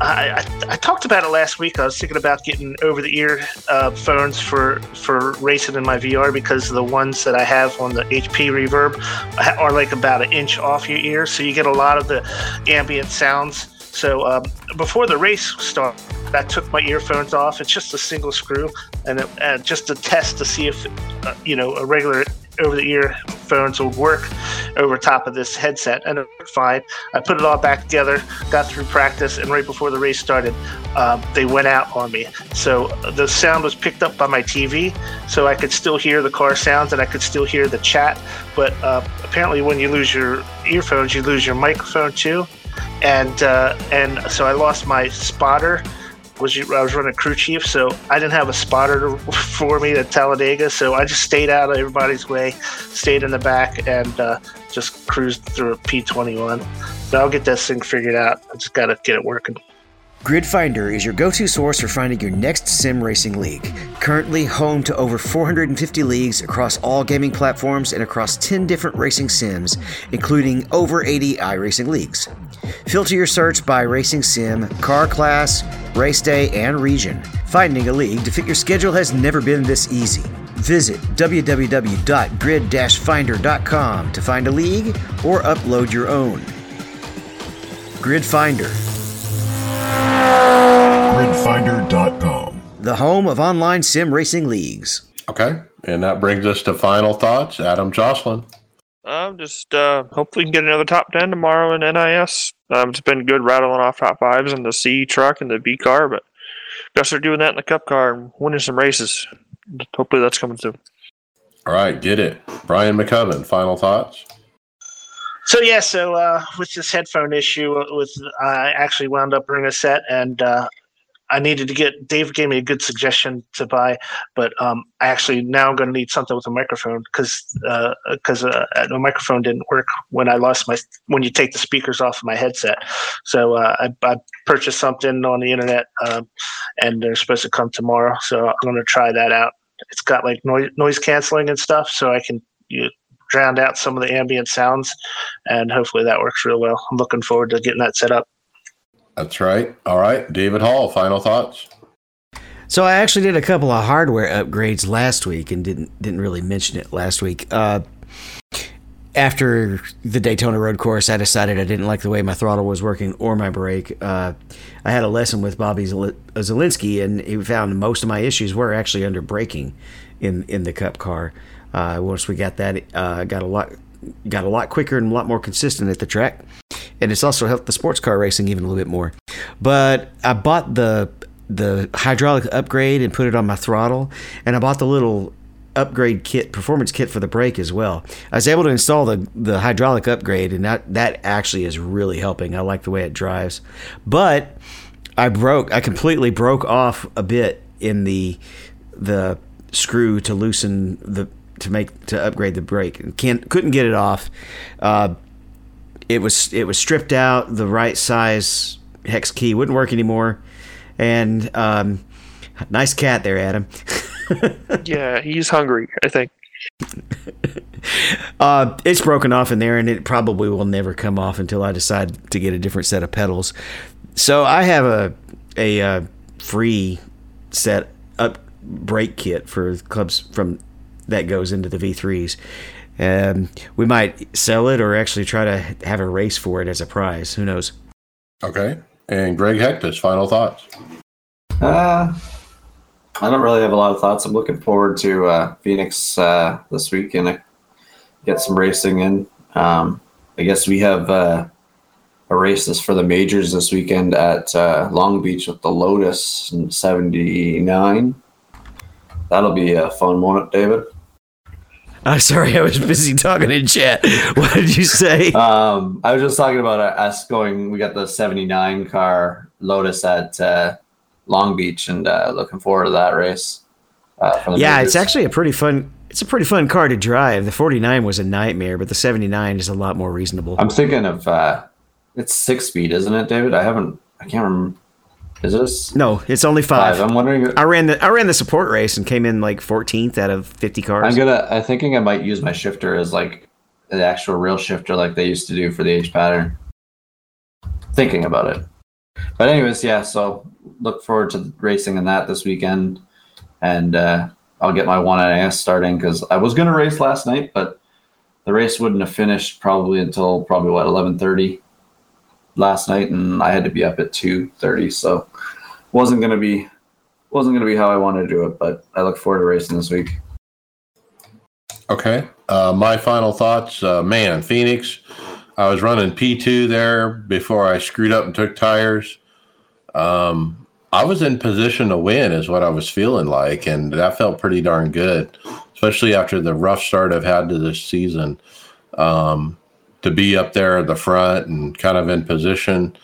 I, I, I, talked about it last week. I was thinking about getting over-the-ear uh, phones for for racing in my VR because the ones that I have on the HP Reverb are like about an inch off your ear, so you get a lot of the ambient sounds. So um, before the race started, I took my earphones off. It's just a single screw, and it, just to test to see if uh, you know a regular over the ear phones would work over top of this headset and it worked fine. I put it all back together, got through practice, and right before the race started, uh, they went out on me. So the sound was picked up by my TV, so I could still hear the car sounds and I could still hear the chat. But uh, apparently, when you lose your earphones, you lose your microphone too. And uh, and so I lost my spotter was I was running crew chief, so I didn't have a spotter for me at Talladega, so I just stayed out of everybody's way, stayed in the back, and uh, just cruised through a P21. So I'll get this thing figured out. I just got to get it working. Grid Finder is your go to source for finding your next sim racing league. Currently home to over 450 leagues across all gaming platforms and across 10 different racing sims, including over 80 iRacing leagues. Filter your search by racing sim, car class, race day, and region. Finding a league to fit your schedule has never been this easy. Visit www.grid-finder.com to find a league or upload your own. Grid Finder Gridfinder.com. The home of online sim racing leagues. Okay. And that brings us to final thoughts. Adam Josselyn. Um, just uh, hopefully we can get another top ten tomorrow in NIS. Um, it's been good rattling off top fives in the C truck and the B car, but guess they're doing that in the Cup car and winning some races. Hopefully that's coming soon. All right, get it, Brian Maccubbin. Final thoughts. So yeah, so uh, with this headphone issue, uh, with I actually wound up bringing a set, and uh, I needed to get. Dave gave me a good suggestion to buy, but um, I actually now I'm going to need something with a microphone because because uh, uh, the microphone didn't work when I lost my when you take the speakers off of my headset. So uh, I, I, purchased something on the internet, um, and they're supposed to come tomorrow. So I'm going to try that out. It's got like noise noise canceling and stuff, so I can you, drown out some of the ambient sounds, and hopefully that works real well. I'm looking forward to getting that set up. That's right. All right, David Hall, final thoughts. So I actually did a couple of hardware upgrades last week and didn't didn't really mention it last week. Uh, after the Daytona Road Course, I decided I didn't like the way my throttle was working or my brake. Uh, I had a lesson with Bobby Zalinski, and he found most of my issues were actually under braking in in the Cup car. Uh, once we got that, uh, got a lot got a lot quicker and a lot more consistent at the track and it's also helped the sports car racing even a little bit more. But I bought the the hydraulic upgrade and put it on my throttle, and I bought the little upgrade kit, performance kit for the brake as well. I was able to install the the hydraulic upgrade, and that that actually is really helping. I like the way it drives, but I broke, I completely broke off a bit in the the screw to loosen the to make to upgrade the brake can't couldn't get it off. Uh, it was it was stripped out. The right size hex key wouldn't work anymore, and um, nice cat there, Adam. Yeah, he's hungry. I think. Uh, it's broken off in there, and it probably will never come off until I decide to get a different set of pedals. So I have a a uh, free set up brake kit for clubs from that goes into the V3s. Um, we might sell it or actually try to have a race for it as a prize. Who knows? Okay. And Greg Hecktus, final thoughts. Uh, I don't really have a lot of thoughts. I'm looking forward to uh, Phoenix uh, this week and uh, get some racing in. Um, I guess we have uh, a race this for the majors this weekend at uh, Long Beach with the Lotus in 79. That'll be a fun moment, David. Uh, sorry, I was busy talking in chat. What did you say? Um, I was just talking about uh, us going. We got the '79 car Lotus at uh, Long Beach, and uh, looking forward to that race. Uh, yeah, majors. it's actually a pretty fun. It's a pretty fun car to drive. The 49 was a nightmare, but the 79 is a lot more reasonable. I'm thinking of uh, it's six speed, isn't it, David? I haven't. I can't remember. Is this no, it's only five? five. I'm wondering. I ran the I ran the support race and came in like 14th out of 50 cars. I'm gonna. I'm thinking I might use my shifter as like the actual real shifter, like they used to do for the H pattern. Thinking about it, but anyways, yeah. So look forward to racing in that this weekend, and uh, I'll get my one NAS starting because I was gonna race last night, but the race wouldn't have finished probably until probably what 11:30 last night, and I had to be up at 2:30, so wasn't gonna be wasn't gonna be how I wanted to do it. But I look forward to racing this week. Okay. Uh, my final thoughts, uh, man, Phoenix. I was running P2 there before I screwed up and took tires. Um, I was in position to win, is what I was feeling like, and that felt pretty darn good, especially after the rough start I've had to this season. Um, to be up there at the front and kind of in position,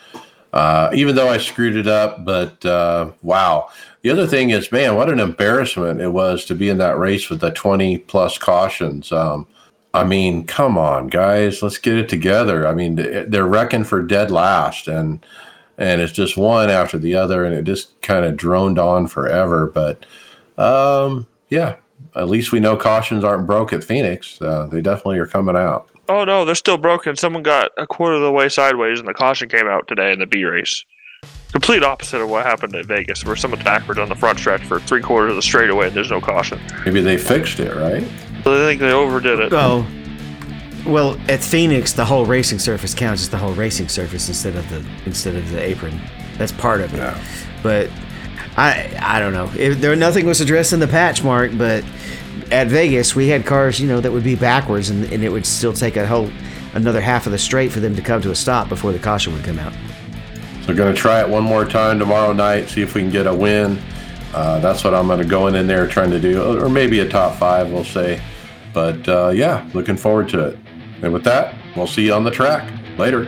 uh, even though I screwed it up. But uh, wow. The other thing is, man, what an embarrassment it was to be in that race with the 20 plus cautions. Um, I mean, come on, guys, let's get it together. I mean, they're wrecking for dead last, and and it's just one after the other, and it just kind of droned on forever. But um, yeah, at least we know cautions aren't broke at Phoenix. Uh, they definitely are coming out. Oh no, they're still broken. Someone got a quarter of the way sideways, and the caution came out today in the B race. Complete opposite of what happened at Vegas, where someone's backwards on the front stretch for three quarters of the straightaway, and there's no caution. Maybe they fixed it, right? So they think they overdid it. Oh, well, at Phoenix, the whole racing surface counts as the whole racing surface instead of the instead of the apron. That's part of it. Yeah. But I I don't know. If there nothing was addressed in the patch mark, but at Vegas we had cars, you know, that would be backwards and, and it would still take a whole another half of the straight for them to come to a stop before the caution would come out. So, going to try it one more time tomorrow night, see if we can get a win. Uh, that's what I'm going to go in there trying to do, or maybe a top five, we'll say. But uh, yeah, looking forward to it. And with that, we'll see you on the track later.